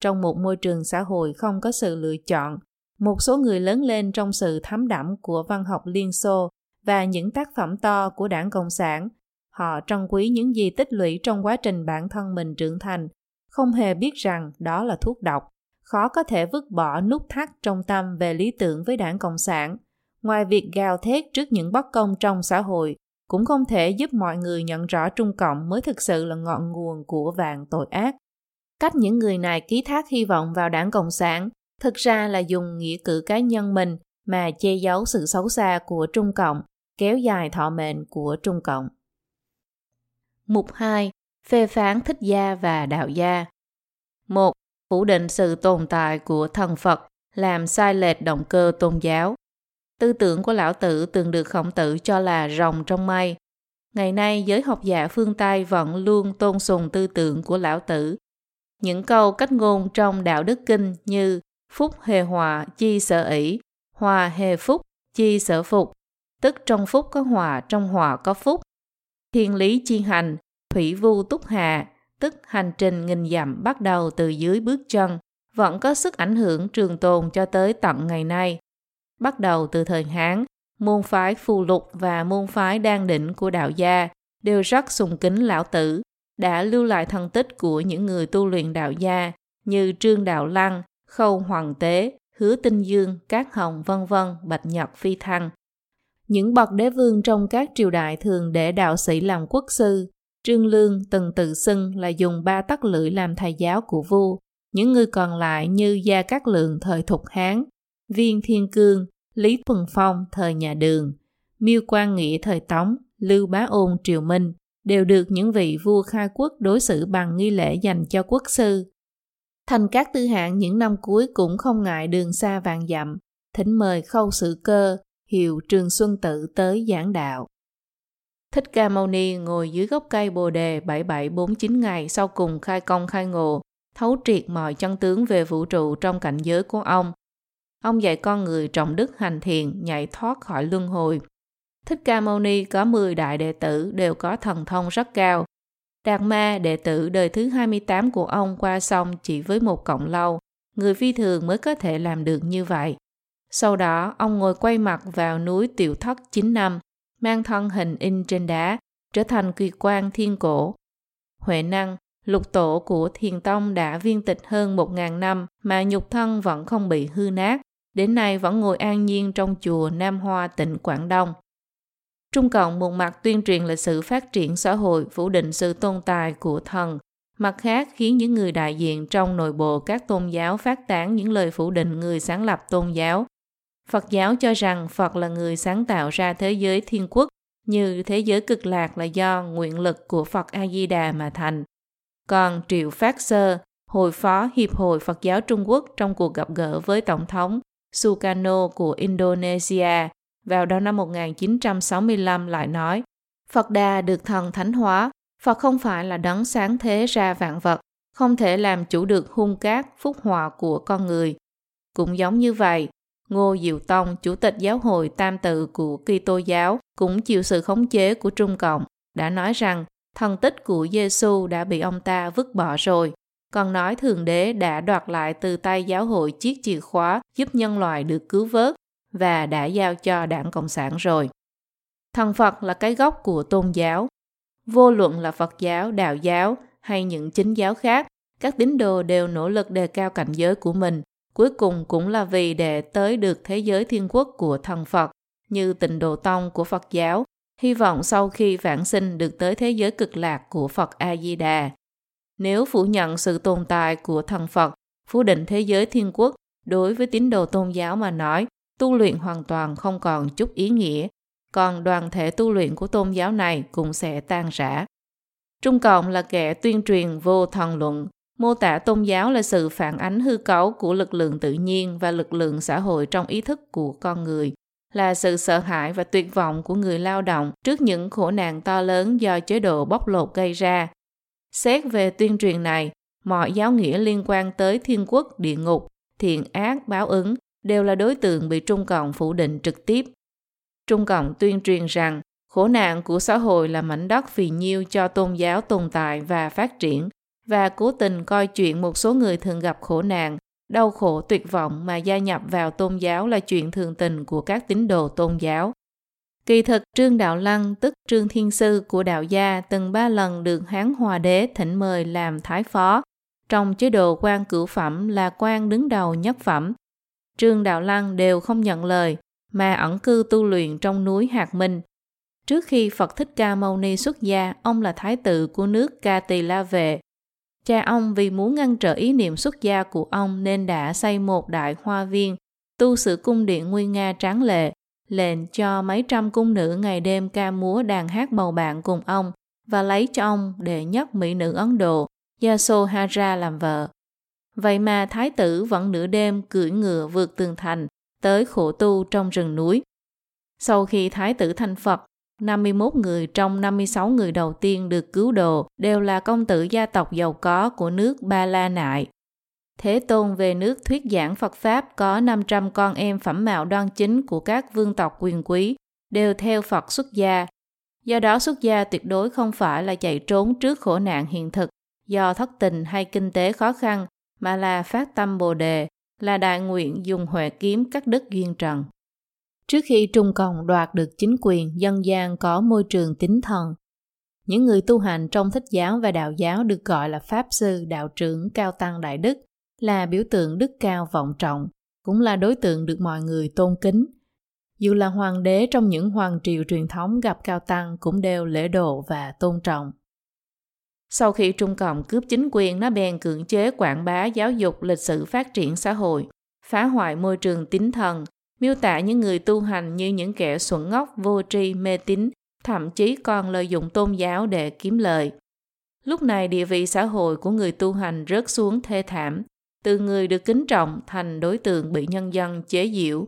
Trong một môi trường xã hội không có sự lựa chọn, một số người lớn lên trong sự thấm đẫm của văn học Liên Xô và những tác phẩm to của đảng Cộng sản. Họ trân quý những gì tích lũy trong quá trình bản thân mình trưởng thành, không hề biết rằng đó là thuốc độc. Khó có thể vứt bỏ nút thắt trong tâm về lý tưởng với đảng Cộng sản. Ngoài việc gào thét trước những bất công trong xã hội, cũng không thể giúp mọi người nhận rõ Trung Cộng mới thực sự là ngọn nguồn của vàng tội ác. Cách những người này ký thác hy vọng vào đảng Cộng sản thực ra là dùng nghĩa cử cá nhân mình mà che giấu sự xấu xa của Trung Cộng, kéo dài thọ mệnh của Trung Cộng. Mục 2. Phê phán thích gia và đạo gia 1. Phủ định sự tồn tại của thần Phật làm sai lệch động cơ tôn giáo. Tư tưởng của lão tử từng được khổng tử cho là rồng trong mây. Ngày nay, giới học giả phương Tây vẫn luôn tôn sùng tư tưởng của lão tử. Những câu cách ngôn trong đạo đức kinh như phúc hề hòa chi sở ỷ, hòa hề phúc chi sở phục, tức trong phúc có hòa, trong hòa có phúc. Thiên lý chi hành, thủy vu túc hà, tức hành trình nghìn dặm bắt đầu từ dưới bước chân, vẫn có sức ảnh hưởng trường tồn cho tới tận ngày nay. Bắt đầu từ thời Hán, môn phái phù lục và môn phái đan đỉnh của đạo gia đều rất sùng kính lão tử, đã lưu lại thân tích của những người tu luyện đạo gia như Trương Đạo Lăng, Khâu Hoàng Tế, Hứa Tinh Dương, Cát Hồng vân vân Bạch Nhật Phi Thăng. Những bậc đế vương trong các triều đại thường để đạo sĩ làm quốc sư. Trương Lương từng tự xưng là dùng ba tắc lưỡi làm thầy giáo của vua. Những người còn lại như Gia Cát Lượng thời Thục Hán, Viên Thiên Cương, Lý Thuần Phong thời nhà Đường, Miêu Quang Nghĩa thời Tống, Lưu Bá Ôn triều Minh đều được những vị vua khai quốc đối xử bằng nghi lễ dành cho quốc sư. Thành các tư hạng những năm cuối cũng không ngại đường xa vàng dặm, thỉnh mời khâu sự cơ, hiệu trường xuân tự tới giảng đạo. Thích Ca Mâu Ni ngồi dưới gốc cây bồ đề 7749 ngày sau cùng khai công khai ngộ, thấu triệt mọi chân tướng về vũ trụ trong cảnh giới của ông. Ông dạy con người trọng đức hành thiền, nhảy thoát khỏi luân hồi. Thích Ca Mâu Ni có 10 đại đệ tử đều có thần thông rất cao, Đạt Ma, đệ tử đời thứ 28 của ông qua sông chỉ với một cộng lâu, người phi thường mới có thể làm được như vậy. Sau đó, ông ngồi quay mặt vào núi Tiểu Thất 9 năm, mang thân hình in trên đá, trở thành kỳ quan thiên cổ. Huệ năng, lục tổ của thiền tông đã viên tịch hơn 1.000 năm mà nhục thân vẫn không bị hư nát, đến nay vẫn ngồi an nhiên trong chùa Nam Hoa tỉnh Quảng Đông. Trung Cộng một mặt tuyên truyền lịch sử phát triển xã hội, phủ định sự tồn tại của thần, mặt khác khiến những người đại diện trong nội bộ các tôn giáo phát tán những lời phủ định người sáng lập tôn giáo. Phật giáo cho rằng Phật là người sáng tạo ra thế giới thiên quốc, như thế giới cực lạc là do nguyện lực của Phật A-di-đà mà thành. Còn Triệu Phát Sơ, hội phó Hiệp hội Phật giáo Trung Quốc trong cuộc gặp gỡ với Tổng thống Sukarno của Indonesia vào đầu năm 1965 lại nói, Phật Đà được thần thánh hóa, Phật không phải là đấng sáng thế ra vạn vật, không thể làm chủ được hung cát, phúc hòa của con người. Cũng giống như vậy, Ngô Diệu Tông, chủ tịch giáo hội tam tự của Kitô giáo, cũng chịu sự khống chế của Trung Cộng, đã nói rằng thần tích của Giêsu đã bị ông ta vứt bỏ rồi, còn nói Thượng Đế đã đoạt lại từ tay giáo hội chiếc chìa khóa giúp nhân loại được cứu vớt và đã giao cho đảng Cộng sản rồi. Thần Phật là cái gốc của tôn giáo. Vô luận là Phật giáo, Đạo giáo hay những chính giáo khác, các tín đồ đều nỗ lực đề cao cảnh giới của mình, cuối cùng cũng là vì để tới được thế giới thiên quốc của thần Phật, như tịnh độ tông của Phật giáo, hy vọng sau khi vãng sinh được tới thế giới cực lạc của Phật A-di-đà. Nếu phủ nhận sự tồn tại của thần Phật, phủ định thế giới thiên quốc, đối với tín đồ tôn giáo mà nói, tu luyện hoàn toàn không còn chút ý nghĩa, còn đoàn thể tu luyện của tôn giáo này cũng sẽ tan rã. Trung Cộng là kẻ tuyên truyền vô thần luận, mô tả tôn giáo là sự phản ánh hư cấu của lực lượng tự nhiên và lực lượng xã hội trong ý thức của con người, là sự sợ hãi và tuyệt vọng của người lao động trước những khổ nạn to lớn do chế độ bóc lột gây ra. Xét về tuyên truyền này, mọi giáo nghĩa liên quan tới thiên quốc, địa ngục, thiện ác, báo ứng đều là đối tượng bị Trung Cộng phủ định trực tiếp. Trung Cộng tuyên truyền rằng khổ nạn của xã hội là mảnh đất phì nhiêu cho tôn giáo tồn tại và phát triển và cố tình coi chuyện một số người thường gặp khổ nạn, đau khổ tuyệt vọng mà gia nhập vào tôn giáo là chuyện thường tình của các tín đồ tôn giáo. Kỳ thực Trương Đạo Lăng tức Trương Thiên Sư của đạo gia từng ba lần được Hán Hòa Đế thỉnh mời làm thái phó. Trong chế độ quan cửu phẩm là quan đứng đầu nhất phẩm. Trương Đạo Lăng đều không nhận lời mà ẩn cư tu luyện trong núi Hạt Minh. Trước khi Phật Thích Ca Mâu Ni xuất gia, ông là thái tử của nước Ca Tỳ La Vệ. Cha ông vì muốn ngăn trở ý niệm xuất gia của ông nên đã xây một đại hoa viên, tu sửa cung điện nguy nga tráng lệ, lệnh cho mấy trăm cung nữ ngày đêm ca múa đàn hát bầu bạn cùng ông và lấy cho ông đệ nhất mỹ nữ Ấn Độ, Yasohara làm vợ. Vậy mà thái tử vẫn nửa đêm cưỡi ngựa vượt tường thành, tới khổ tu trong rừng núi. Sau khi thái tử thành Phật, 51 người trong 56 người đầu tiên được cứu độ đều là công tử gia tộc giàu có của nước Ba La Nại. Thế Tôn về nước thuyết giảng Phật Pháp có 500 con em phẩm mạo đoan chính của các vương tộc quyền quý, đều theo Phật xuất gia. Do đó xuất gia tuyệt đối không phải là chạy trốn trước khổ nạn hiện thực do thất tình hay kinh tế khó khăn, mà là phát tâm Bồ Đề, là đại nguyện dùng huệ kiếm cắt đứt duyên trần. Trước khi Trung Cộng đoạt được chính quyền, dân gian có môi trường tính thần. Những người tu hành trong thích giáo và đạo giáo được gọi là Pháp Sư, Đạo trưởng, Cao Tăng Đại Đức, là biểu tượng đức cao vọng trọng, cũng là đối tượng được mọi người tôn kính. Dù là hoàng đế trong những hoàng triều truyền thống gặp Cao Tăng cũng đều lễ độ và tôn trọng. Sau khi Trung Cộng cướp chính quyền, nó bèn cưỡng chế quảng bá giáo dục lịch sử phát triển xã hội, phá hoại môi trường tín thần, miêu tả những người tu hành như những kẻ xuẩn ngốc, vô tri, mê tín, thậm chí còn lợi dụng tôn giáo để kiếm lợi Lúc này địa vị xã hội của người tu hành rớt xuống thê thảm, từ người được kính trọng thành đối tượng bị nhân dân chế giễu.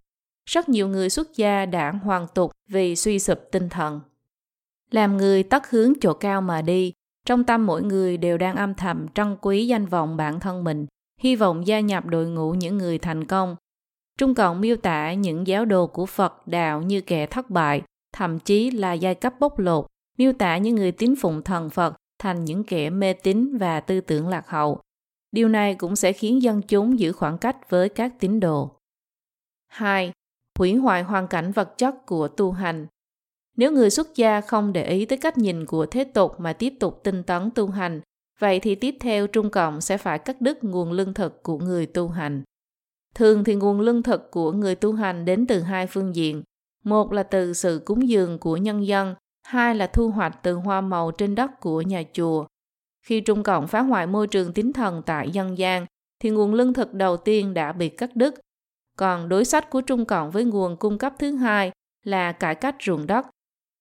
Rất nhiều người xuất gia đã hoàn tục vì suy sụp tinh thần. Làm người tất hướng chỗ cao mà đi, trong tâm mỗi người đều đang âm thầm trân quý danh vọng bản thân mình, hy vọng gia nhập đội ngũ những người thành công, Trung Cộng miêu tả những giáo đồ của Phật đạo như kẻ thất bại, thậm chí là giai cấp bóc lột, miêu tả những người tín phụng thần Phật thành những kẻ mê tín và tư tưởng lạc hậu. Điều này cũng sẽ khiến dân chúng giữ khoảng cách với các tín đồ. 2. Hủy hoại hoàn cảnh vật chất của tu hành nếu người xuất gia không để ý tới cách nhìn của thế tục mà tiếp tục tinh tấn tu hành, vậy thì tiếp theo Trung Cộng sẽ phải cắt đứt nguồn lương thực của người tu hành. Thường thì nguồn lương thực của người tu hành đến từ hai phương diện. Một là từ sự cúng dường của nhân dân, hai là thu hoạch từ hoa màu trên đất của nhà chùa. Khi Trung Cộng phá hoại môi trường tín thần tại dân gian, thì nguồn lương thực đầu tiên đã bị cắt đứt. Còn đối sách của Trung Cộng với nguồn cung cấp thứ hai là cải cách ruộng đất.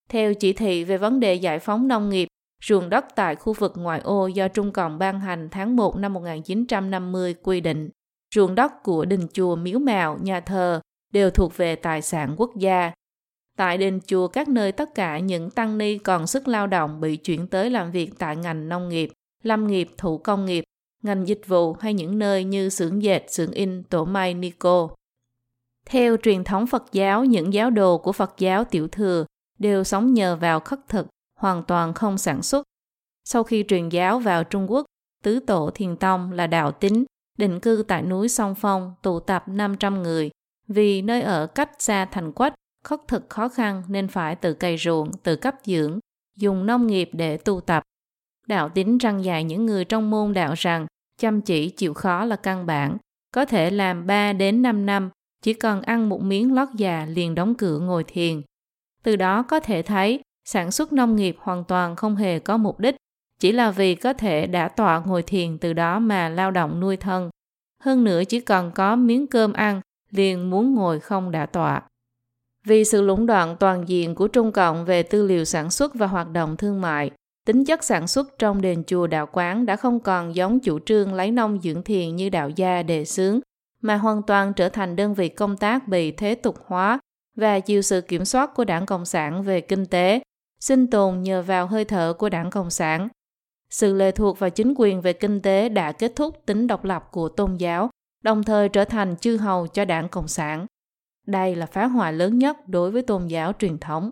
Theo chỉ thị về vấn đề giải phóng nông nghiệp, ruộng đất tại khu vực ngoại ô do Trung Cộng ban hành tháng 1 năm 1950 quy định ruộng đất của đình chùa miếu mạo, nhà thờ đều thuộc về tài sản quốc gia. Tại đền chùa các nơi tất cả những tăng ni còn sức lao động bị chuyển tới làm việc tại ngành nông nghiệp, lâm nghiệp, thủ công nghiệp, ngành dịch vụ hay những nơi như xưởng dệt, xưởng in, tổ may Nico. Theo truyền thống Phật giáo, những giáo đồ của Phật giáo tiểu thừa đều sống nhờ vào khất thực, hoàn toàn không sản xuất. Sau khi truyền giáo vào Trung Quốc, tứ tổ thiền tông là đạo tính định cư tại núi Song Phong tụ tập 500 người. Vì nơi ở cách xa thành quách, khất thực khó khăn nên phải tự cày ruộng, tự cấp dưỡng, dùng nông nghiệp để tu tập. Đạo tín răng dạy những người trong môn đạo rằng chăm chỉ chịu khó là căn bản, có thể làm 3 đến 5 năm, chỉ cần ăn một miếng lót già liền đóng cửa ngồi thiền. Từ đó có thể thấy sản xuất nông nghiệp hoàn toàn không hề có mục đích, chỉ là vì có thể đã tọa ngồi thiền từ đó mà lao động nuôi thân. Hơn nữa chỉ cần có miếng cơm ăn, liền muốn ngồi không đã tọa. Vì sự lũng đoạn toàn diện của Trung Cộng về tư liệu sản xuất và hoạt động thương mại, tính chất sản xuất trong đền chùa đạo quán đã không còn giống chủ trương lấy nông dưỡng thiền như đạo gia đề xướng, mà hoàn toàn trở thành đơn vị công tác bị thế tục hóa và chịu sự kiểm soát của đảng Cộng sản về kinh tế, sinh tồn nhờ vào hơi thở của đảng Cộng sản. Sự lệ thuộc vào chính quyền về kinh tế đã kết thúc tính độc lập của tôn giáo, đồng thời trở thành chư hầu cho đảng Cộng sản. Đây là phá hoại lớn nhất đối với tôn giáo truyền thống.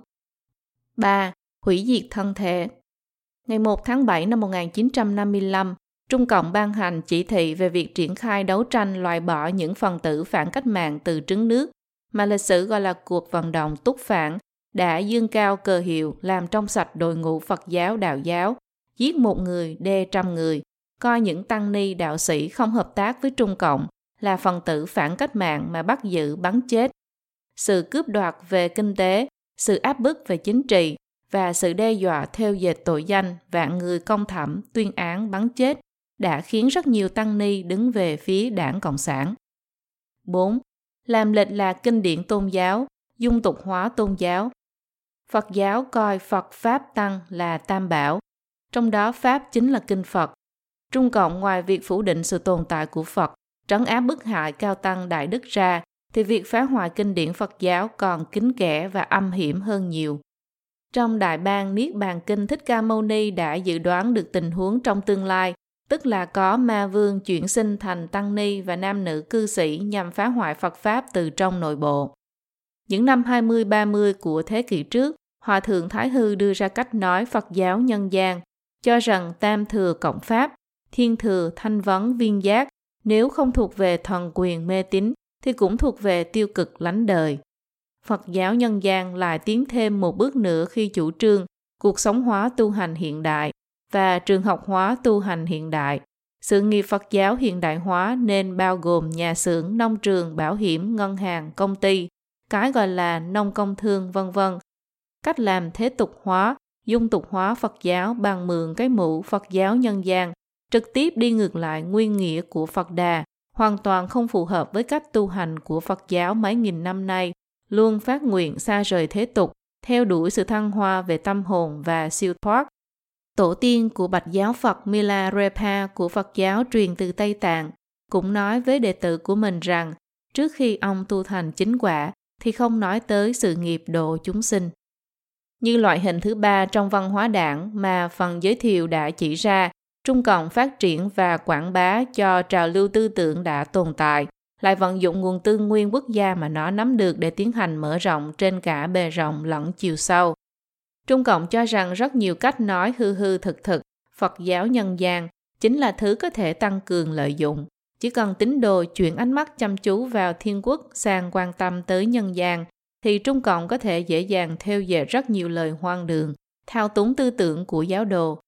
3. Hủy diệt thân thể Ngày 1 tháng 7 năm 1955, Trung Cộng ban hành chỉ thị về việc triển khai đấu tranh loại bỏ những phần tử phản cách mạng từ trứng nước, mà lịch sử gọi là cuộc vận động túc phản, đã dương cao cờ hiệu làm trong sạch đội ngũ Phật giáo đạo giáo, giết một người đê trăm người, coi những tăng ni đạo sĩ không hợp tác với Trung Cộng là phần tử phản cách mạng mà bắt giữ bắn chết. Sự cướp đoạt về kinh tế, sự áp bức về chính trị và sự đe dọa theo dệt tội danh vạn người công thẩm tuyên án bắn chết đã khiến rất nhiều tăng ni đứng về phía đảng Cộng sản. 4. Làm lệch lạc kinh điển tôn giáo, dung tục hóa tôn giáo. Phật giáo coi Phật Pháp Tăng là tam bảo, trong đó Pháp chính là kinh Phật. Trung Cộng ngoài việc phủ định sự tồn tại của Phật, trấn áp bức hại cao tăng đại đức ra, thì việc phá hoại kinh điển Phật giáo còn kín kẽ và âm hiểm hơn nhiều. Trong Đại bang Niết Bàn Kinh Thích Ca Mâu Ni đã dự đoán được tình huống trong tương lai tức là có ma vương chuyển sinh thành tăng ni và nam nữ cư sĩ nhằm phá hoại Phật Pháp từ trong nội bộ. Những năm 20-30 của thế kỷ trước, Hòa Thượng Thái Hư đưa ra cách nói Phật giáo nhân gian, cho rằng tam thừa cộng Pháp, thiên thừa thanh vấn viên giác, nếu không thuộc về thần quyền mê tín thì cũng thuộc về tiêu cực lánh đời. Phật giáo nhân gian lại tiến thêm một bước nữa khi chủ trương cuộc sống hóa tu hành hiện đại và trường học hóa tu hành hiện đại. Sự nghiệp Phật giáo hiện đại hóa nên bao gồm nhà xưởng, nông trường, bảo hiểm, ngân hàng, công ty, cái gọi là nông công thương, vân vân. Cách làm thế tục hóa, dung tục hóa Phật giáo bằng mượn cái mũ Phật giáo nhân gian, trực tiếp đi ngược lại nguyên nghĩa của Phật Đà, hoàn toàn không phù hợp với cách tu hành của Phật giáo mấy nghìn năm nay, luôn phát nguyện xa rời thế tục, theo đuổi sự thăng hoa về tâm hồn và siêu thoát, Tổ tiên của Bạch giáo Phật Milarepa của Phật giáo truyền từ Tây Tạng cũng nói với đệ tử của mình rằng trước khi ông tu thành chính quả thì không nói tới sự nghiệp độ chúng sinh. Như loại hình thứ ba trong văn hóa đảng mà phần giới thiệu đã chỉ ra, Trung Cộng phát triển và quảng bá cho trào lưu tư tưởng đã tồn tại, lại vận dụng nguồn tư nguyên quốc gia mà nó nắm được để tiến hành mở rộng trên cả bề rộng lẫn chiều sâu. Trung Cộng cho rằng rất nhiều cách nói hư hư thực thực, Phật giáo nhân gian chính là thứ có thể tăng cường lợi dụng. Chỉ cần tín đồ chuyển ánh mắt chăm chú vào thiên quốc sang quan tâm tới nhân gian, thì Trung Cộng có thể dễ dàng theo dệt rất nhiều lời hoang đường, thao túng tư tưởng của giáo đồ.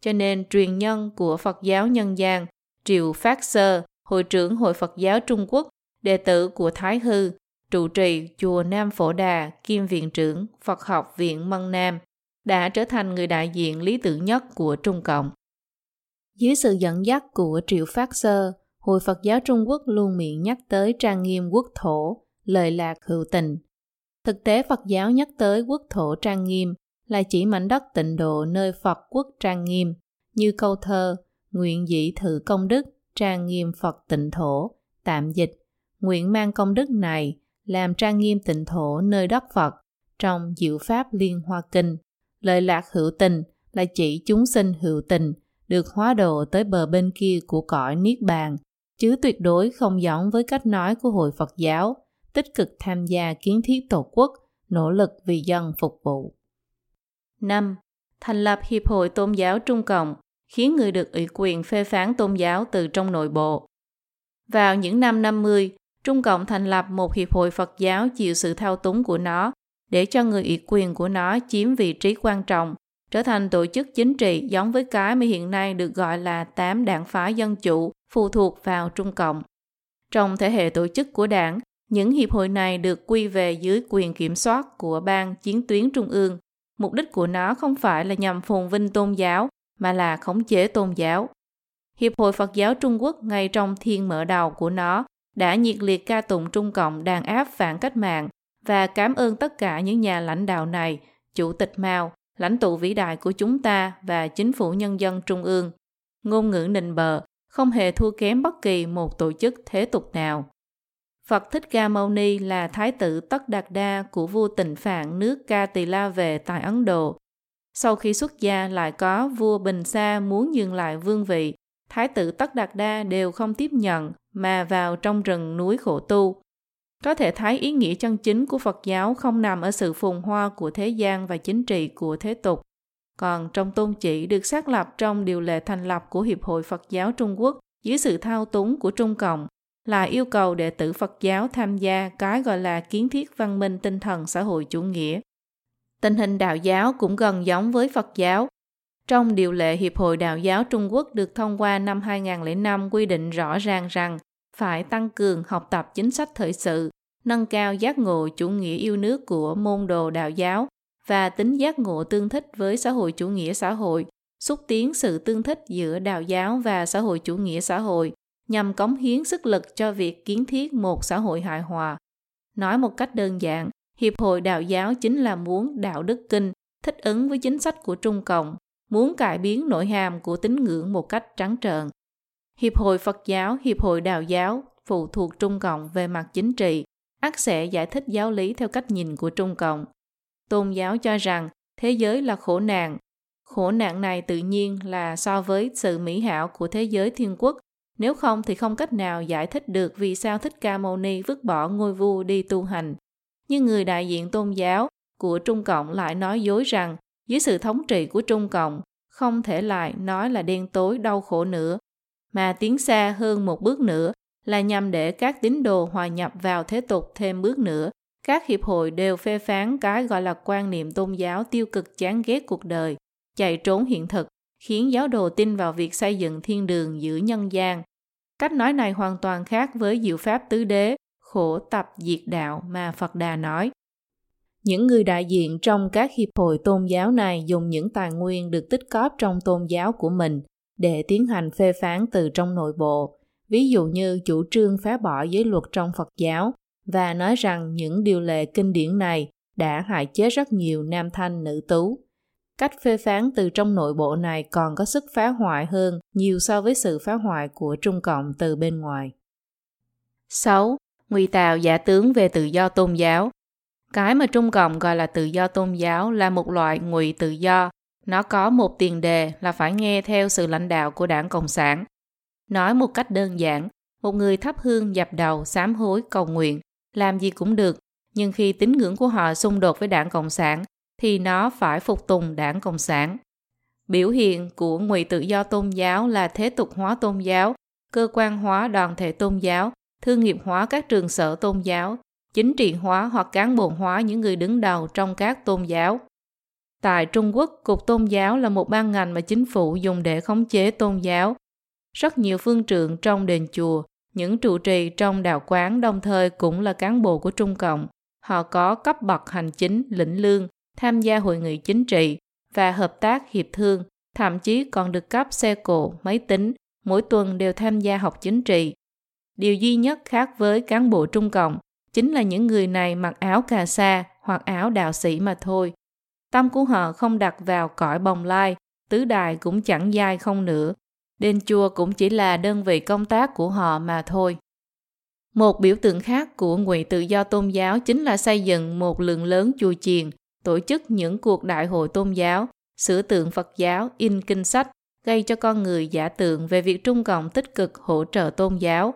Cho nên truyền nhân của Phật giáo nhân gian, Triệu Phát Sơ, Hội trưởng Hội Phật giáo Trung Quốc, đệ tử của Thái Hư, trụ trì chùa Nam Phổ Đà, kiêm viện trưởng Phật học viện Mân Nam, đã trở thành người đại diện lý tưởng nhất của Trung Cộng. Dưới sự dẫn dắt của Triệu Phát Sơ, Hội Phật giáo Trung Quốc luôn miệng nhắc tới trang nghiêm quốc thổ, lời lạc hữu tình. Thực tế Phật giáo nhắc tới quốc thổ trang nghiêm là chỉ mảnh đất tịnh độ nơi Phật quốc trang nghiêm, như câu thơ Nguyện dĩ thử công đức, trang nghiêm Phật tịnh thổ, tạm dịch, nguyện mang công đức này làm trang nghiêm tịnh thổ nơi đất Phật trong diệu pháp liên hoa kinh. Lời lạc hữu tình là chỉ chúng sinh hữu tình được hóa độ tới bờ bên kia của cõi Niết Bàn, chứ tuyệt đối không giống với cách nói của Hội Phật giáo, tích cực tham gia kiến thiết tổ quốc, nỗ lực vì dân phục vụ. 5. Thành lập Hiệp hội Tôn giáo Trung Cộng khiến người được ủy quyền phê phán tôn giáo từ trong nội bộ. Vào những năm 50, Trung Cộng thành lập một hiệp hội Phật giáo chịu sự thao túng của nó để cho người ủy quyền của nó chiếm vị trí quan trọng, trở thành tổ chức chính trị giống với cái mà hiện nay được gọi là tám đảng phái dân chủ phụ thuộc vào Trung Cộng. Trong thể hệ tổ chức của đảng, những hiệp hội này được quy về dưới quyền kiểm soát của ban chiến tuyến trung ương. Mục đích của nó không phải là nhằm phồn vinh tôn giáo, mà là khống chế tôn giáo. Hiệp hội Phật giáo Trung Quốc ngay trong thiên mở đầu của nó đã nhiệt liệt ca tụng Trung Cộng đàn áp phản cách mạng và cảm ơn tất cả những nhà lãnh đạo này, Chủ tịch Mao, lãnh tụ vĩ đại của chúng ta và chính phủ nhân dân Trung ương. Ngôn ngữ nịnh bờ, không hề thua kém bất kỳ một tổ chức thế tục nào. Phật Thích Ca Mâu Ni là thái tử Tất Đạt Đa của vua Tịnh Phạn nước Ca Tỳ La về tại Ấn Độ. Sau khi xuất gia lại có vua Bình Sa muốn dừng lại vương vị, thái tử Tất Đạt Đa đều không tiếp nhận mà vào trong rừng núi khổ tu. Có thể thấy ý nghĩa chân chính của Phật giáo không nằm ở sự phồn hoa của thế gian và chính trị của thế tục. Còn trong tôn chỉ được xác lập trong điều lệ thành lập của Hiệp hội Phật giáo Trung Quốc dưới sự thao túng của Trung Cộng là yêu cầu đệ tử Phật giáo tham gia cái gọi là kiến thiết văn minh tinh thần xã hội chủ nghĩa. Tình hình đạo giáo cũng gần giống với Phật giáo. Trong điều lệ Hiệp hội Đạo giáo Trung Quốc được thông qua năm 2005 quy định rõ ràng rằng phải tăng cường học tập chính sách thời sự, nâng cao giác ngộ chủ nghĩa yêu nước của môn đồ đạo giáo và tính giác ngộ tương thích với xã hội chủ nghĩa xã hội, xúc tiến sự tương thích giữa đạo giáo và xã hội chủ nghĩa xã hội nhằm cống hiến sức lực cho việc kiến thiết một xã hội hài hòa. Nói một cách đơn giản, Hiệp hội Đạo giáo chính là muốn đạo đức kinh thích ứng với chính sách của Trung Cộng, muốn cải biến nội hàm của tín ngưỡng một cách trắng trợn. Hiệp hội Phật giáo, Hiệp hội Đạo giáo phụ thuộc Trung Cộng về mặt chính trị, ắt sẽ giải thích giáo lý theo cách nhìn của Trung Cộng. Tôn giáo cho rằng thế giới là khổ nạn. Khổ nạn này tự nhiên là so với sự mỹ hảo của thế giới thiên quốc nếu không thì không cách nào giải thích được vì sao Thích Ca Mâu Ni vứt bỏ ngôi vua đi tu hành. Nhưng người đại diện tôn giáo của Trung Cộng lại nói dối rằng dưới sự thống trị của Trung Cộng không thể lại nói là đen tối đau khổ nữa, mà tiến xa hơn một bước nữa là nhằm để các tín đồ hòa nhập vào thế tục thêm bước nữa. Các hiệp hội đều phê phán cái gọi là quan niệm tôn giáo tiêu cực chán ghét cuộc đời, chạy trốn hiện thực, khiến giáo đồ tin vào việc xây dựng thiên đường giữa nhân gian. Cách nói này hoàn toàn khác với diệu pháp tứ đế, khổ tập diệt đạo mà Phật Đà nói. Những người đại diện trong các hiệp hội tôn giáo này dùng những tài nguyên được tích cóp trong tôn giáo của mình để tiến hành phê phán từ trong nội bộ, ví dụ như chủ trương phá bỏ giới luật trong Phật giáo và nói rằng những điều lệ kinh điển này đã hại chết rất nhiều nam thanh nữ tú. Cách phê phán từ trong nội bộ này còn có sức phá hoại hơn nhiều so với sự phá hoại của Trung Cộng từ bên ngoài. 6. Nguy tạo giả tướng về tự do tôn giáo cái mà Trung Cộng gọi là tự do tôn giáo là một loại ngụy tự do. Nó có một tiền đề là phải nghe theo sự lãnh đạo của đảng Cộng sản. Nói một cách đơn giản, một người thắp hương dập đầu, sám hối, cầu nguyện, làm gì cũng được, nhưng khi tín ngưỡng của họ xung đột với đảng Cộng sản thì nó phải phục tùng đảng Cộng sản. Biểu hiện của ngụy tự do tôn giáo là thế tục hóa tôn giáo, cơ quan hóa đoàn thể tôn giáo, thương nghiệp hóa các trường sở tôn giáo, chính trị hóa hoặc cán bộ hóa những người đứng đầu trong các tôn giáo. Tại Trung Quốc, Cục Tôn giáo là một ban ngành mà chính phủ dùng để khống chế tôn giáo. Rất nhiều phương trượng trong đền chùa, những trụ trì trong đạo quán đồng thời cũng là cán bộ của Trung Cộng. Họ có cấp bậc hành chính, lĩnh lương, tham gia hội nghị chính trị và hợp tác hiệp thương, thậm chí còn được cấp xe cộ, máy tính, mỗi tuần đều tham gia học chính trị. Điều duy nhất khác với cán bộ Trung Cộng chính là những người này mặc áo cà sa hoặc áo đạo sĩ mà thôi. Tâm của họ không đặt vào cõi bồng lai, tứ đài cũng chẳng dai không nữa. Đền chùa cũng chỉ là đơn vị công tác của họ mà thôi. Một biểu tượng khác của ngụy tự do tôn giáo chính là xây dựng một lượng lớn chùa chiền tổ chức những cuộc đại hội tôn giáo, sửa tượng Phật giáo, in kinh sách, gây cho con người giả tượng về việc Trung Cộng tích cực hỗ trợ tôn giáo.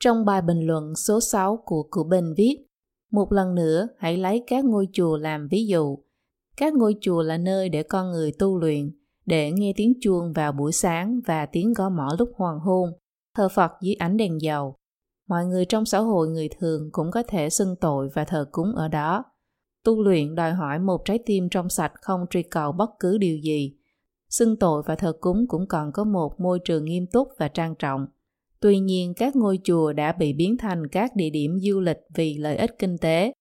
Trong bài bình luận số 6 của Cụ Bình viết, một lần nữa hãy lấy các ngôi chùa làm ví dụ. Các ngôi chùa là nơi để con người tu luyện, để nghe tiếng chuông vào buổi sáng và tiếng gõ mõ lúc hoàng hôn, thờ Phật dưới ánh đèn dầu. Mọi người trong xã hội người thường cũng có thể xưng tội và thờ cúng ở đó. Tu luyện đòi hỏi một trái tim trong sạch không truy cầu bất cứ điều gì. Xưng tội và thờ cúng cũng còn có một môi trường nghiêm túc và trang trọng. Tuy nhiên, các ngôi chùa đã bị biến thành các địa điểm du lịch vì lợi ích kinh tế.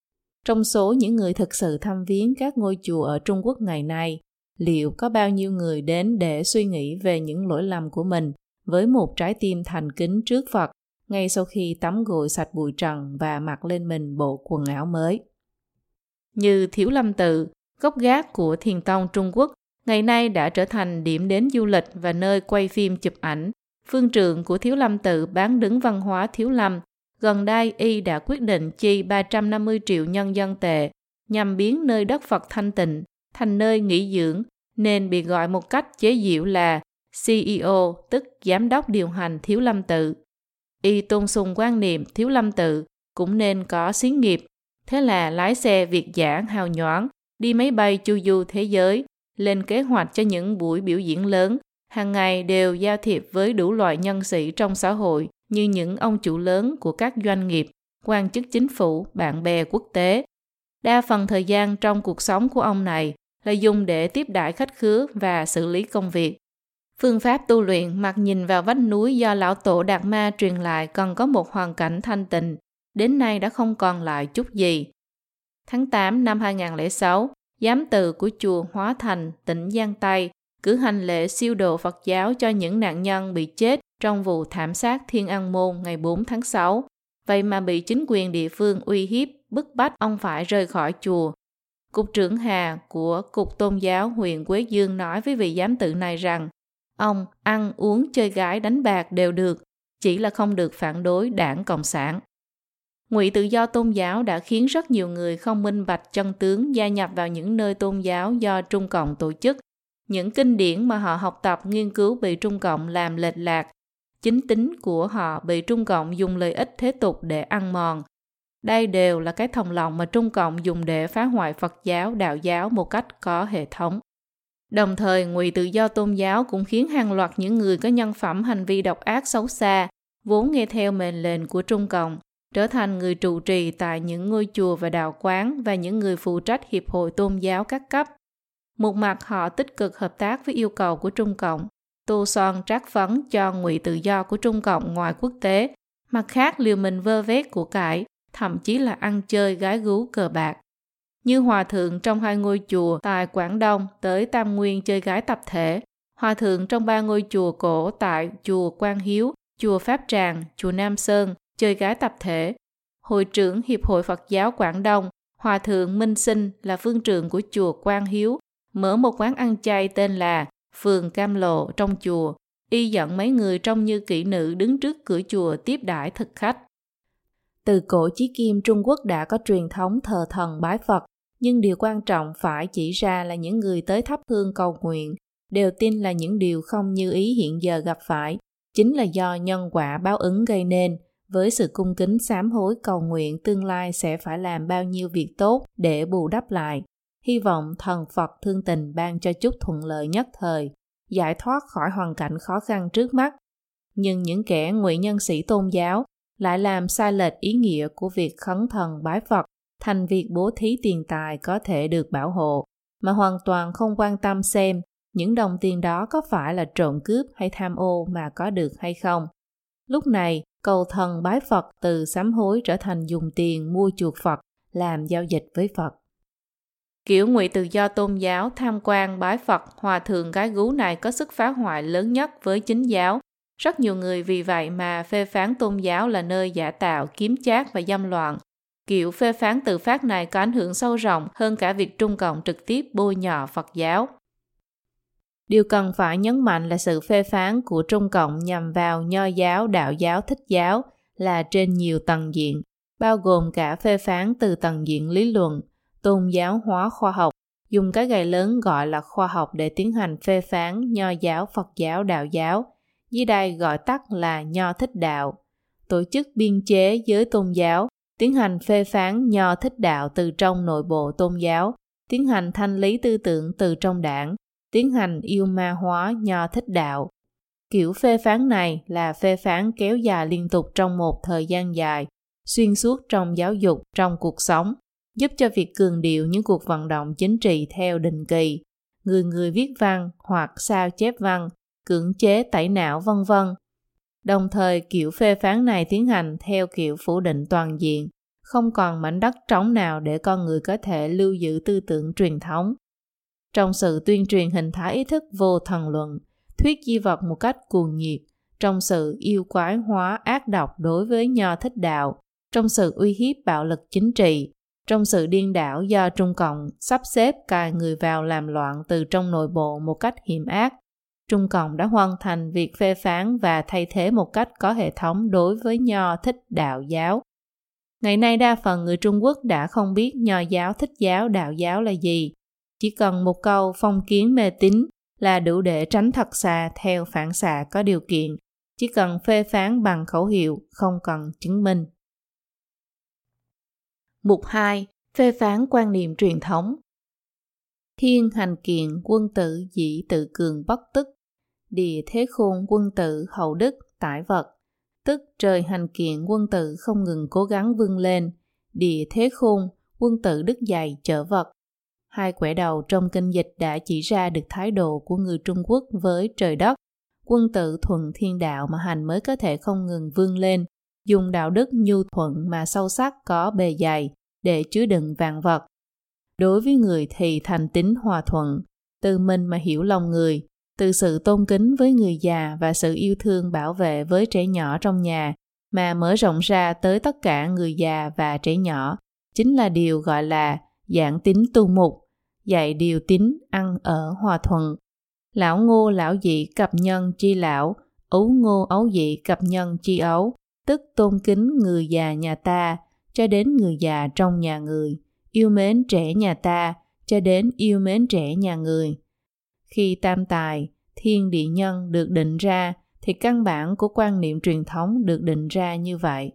Trong số những người thực sự thăm viếng các ngôi chùa ở Trung Quốc ngày nay, liệu có bao nhiêu người đến để suy nghĩ về những lỗi lầm của mình với một trái tim thành kính trước Phật ngay sau khi tắm gội sạch bụi trần và mặc lên mình bộ quần áo mới? như Thiếu Lâm Tự, gốc gác của thiền tông Trung Quốc, ngày nay đã trở thành điểm đến du lịch và nơi quay phim chụp ảnh. Phương trượng của Thiếu Lâm Tự bán đứng văn hóa Thiếu Lâm, gần đây y đã quyết định chi 350 triệu nhân dân tệ nhằm biến nơi đất Phật thanh tịnh thành nơi nghỉ dưỡng nên bị gọi một cách chế giễu là CEO, tức Giám đốc điều hành Thiếu Lâm Tự. Y tôn sùng quan niệm Thiếu Lâm Tự cũng nên có xí nghiệp, thế là lái xe Việt giảng hào nhoáng, đi máy bay chu du thế giới, lên kế hoạch cho những buổi biểu diễn lớn, hàng ngày đều giao thiệp với đủ loại nhân sĩ trong xã hội như những ông chủ lớn của các doanh nghiệp, quan chức chính phủ, bạn bè quốc tế. Đa phần thời gian trong cuộc sống của ông này là dùng để tiếp đãi khách khứa và xử lý công việc. Phương pháp tu luyện mặt nhìn vào vách núi do lão tổ Đạt Ma truyền lại còn có một hoàn cảnh thanh tịnh, đến nay đã không còn lại chút gì. Tháng 8 năm 2006, giám từ của chùa Hóa Thành, tỉnh Giang Tây, cử hành lễ siêu độ Phật giáo cho những nạn nhân bị chết trong vụ thảm sát Thiên An Môn ngày 4 tháng 6. Vậy mà bị chính quyền địa phương uy hiếp, bức bách ông phải rời khỏi chùa. Cục trưởng Hà của Cục Tôn giáo huyện Quế Dương nói với vị giám tự này rằng ông ăn, uống, chơi gái, đánh bạc đều được, chỉ là không được phản đối đảng Cộng sản. Ngụy tự do tôn giáo đã khiến rất nhiều người không minh bạch chân tướng gia nhập vào những nơi tôn giáo do Trung Cộng tổ chức. Những kinh điển mà họ học tập nghiên cứu bị Trung Cộng làm lệch lạc. Chính tính của họ bị Trung Cộng dùng lợi ích thế tục để ăn mòn. Đây đều là cái thòng lòng mà Trung Cộng dùng để phá hoại Phật giáo, đạo giáo một cách có hệ thống. Đồng thời, ngụy tự do tôn giáo cũng khiến hàng loạt những người có nhân phẩm hành vi độc ác xấu xa, vốn nghe theo mệnh lệnh của Trung Cộng, trở thành người trụ trì tại những ngôi chùa và đạo quán và những người phụ trách hiệp hội tôn giáo các cấp. Một mặt họ tích cực hợp tác với yêu cầu của Trung Cộng, tô son trác phấn cho ngụy tự do của Trung Cộng ngoài quốc tế, mặt khác liều mình vơ vét của cải, thậm chí là ăn chơi gái gú cờ bạc. Như hòa thượng trong hai ngôi chùa tại Quảng Đông tới Tam Nguyên chơi gái tập thể, hòa thượng trong ba ngôi chùa cổ tại chùa Quang Hiếu, chùa Pháp Tràng, chùa Nam Sơn chơi gái tập thể. Hội trưởng Hiệp hội Phật giáo Quảng Đông, Hòa thượng Minh Sinh là phương trưởng của chùa Quang Hiếu, mở một quán ăn chay tên là Phường Cam Lộ trong chùa. Y dẫn mấy người trông như kỹ nữ đứng trước cửa chùa tiếp đãi thực khách. Từ cổ chí kim Trung Quốc đã có truyền thống thờ thần bái Phật, nhưng điều quan trọng phải chỉ ra là những người tới thắp hương cầu nguyện đều tin là những điều không như ý hiện giờ gặp phải chính là do nhân quả báo ứng gây nên với sự cung kính sám hối cầu nguyện tương lai sẽ phải làm bao nhiêu việc tốt để bù đắp lại. Hy vọng thần Phật thương tình ban cho chút thuận lợi nhất thời, giải thoát khỏi hoàn cảnh khó khăn trước mắt. Nhưng những kẻ ngụy nhân sĩ tôn giáo lại làm sai lệch ý nghĩa của việc khấn thần bái Phật thành việc bố thí tiền tài có thể được bảo hộ, mà hoàn toàn không quan tâm xem những đồng tiền đó có phải là trộm cướp hay tham ô mà có được hay không. Lúc này, cầu thần bái Phật từ sám hối trở thành dùng tiền mua chuộc Phật, làm giao dịch với Phật. Kiểu ngụy tự do tôn giáo tham quan bái Phật hòa thượng gái gú này có sức phá hoại lớn nhất với chính giáo. Rất nhiều người vì vậy mà phê phán tôn giáo là nơi giả tạo, kiếm chác và dâm loạn. Kiểu phê phán tự phát này có ảnh hưởng sâu rộng hơn cả việc Trung Cộng trực tiếp bôi nhọ Phật giáo. Điều cần phải nhấn mạnh là sự phê phán của Trung Cộng nhằm vào nho giáo, đạo giáo, thích giáo là trên nhiều tầng diện, bao gồm cả phê phán từ tầng diện lý luận, tôn giáo hóa khoa học, dùng cái gậy lớn gọi là khoa học để tiến hành phê phán nho giáo, Phật giáo, đạo giáo, dưới đây gọi tắt là nho thích đạo. Tổ chức biên chế giới tôn giáo, tiến hành phê phán nho thích đạo từ trong nội bộ tôn giáo, tiến hành thanh lý tư tưởng từ trong đảng, tiến hành yêu ma hóa nho thích đạo. Kiểu phê phán này là phê phán kéo dài liên tục trong một thời gian dài, xuyên suốt trong giáo dục, trong cuộc sống, giúp cho việc cường điệu những cuộc vận động chính trị theo định kỳ, người người viết văn hoặc sao chép văn, cưỡng chế tẩy não vân vân. Đồng thời kiểu phê phán này tiến hành theo kiểu phủ định toàn diện, không còn mảnh đất trống nào để con người có thể lưu giữ tư tưởng truyền thống trong sự tuyên truyền hình thái ý thức vô thần luận, thuyết di vật một cách cuồng nhiệt, trong sự yêu quái hóa ác độc đối với nho thích đạo, trong sự uy hiếp bạo lực chính trị, trong sự điên đảo do Trung Cộng sắp xếp cài người vào làm loạn từ trong nội bộ một cách hiểm ác. Trung Cộng đã hoàn thành việc phê phán và thay thế một cách có hệ thống đối với nho thích đạo giáo. Ngày nay đa phần người Trung Quốc đã không biết nho giáo thích giáo đạo giáo là gì. Chỉ cần một câu phong kiến mê tín là đủ để tránh thật xa theo phản xạ có điều kiện. Chỉ cần phê phán bằng khẩu hiệu, không cần chứng minh. Mục 2. Phê phán quan niệm truyền thống. Thiên hành kiện quân tử dĩ tự cường bất tức. Địa thế khôn quân tử hậu đức, tải vật. Tức trời hành kiện quân tử không ngừng cố gắng vươn lên. Địa thế khôn, quân tử đức dày trở vật. Hai quẻ đầu trong kinh dịch đã chỉ ra được thái độ của người trung quốc với trời đất. Quân tử thuận thiên đạo mà hành mới có thể không ngừng vươn lên, dùng đạo đức nhu thuận mà sâu sắc có bề dày để chứa đựng vạn vật. Đối với người thì thành tính hòa thuận, từ mình mà hiểu lòng người, từ sự tôn kính với người già và sự yêu thương bảo vệ với trẻ nhỏ trong nhà mà mở rộng ra tới tất cả người già và trẻ nhỏ, chính là điều gọi là giảng tính tu mục, dạy điều tính ăn ở hòa thuận. Lão ngô lão dị cập nhân chi lão, ấu ngô ấu dị cập nhân chi ấu, tức tôn kính người già nhà ta cho đến người già trong nhà người yêu mến trẻ nhà ta cho đến yêu mến trẻ nhà người khi tam tài, thiên địa nhân được định ra thì căn bản của quan niệm truyền thống được định ra như vậy.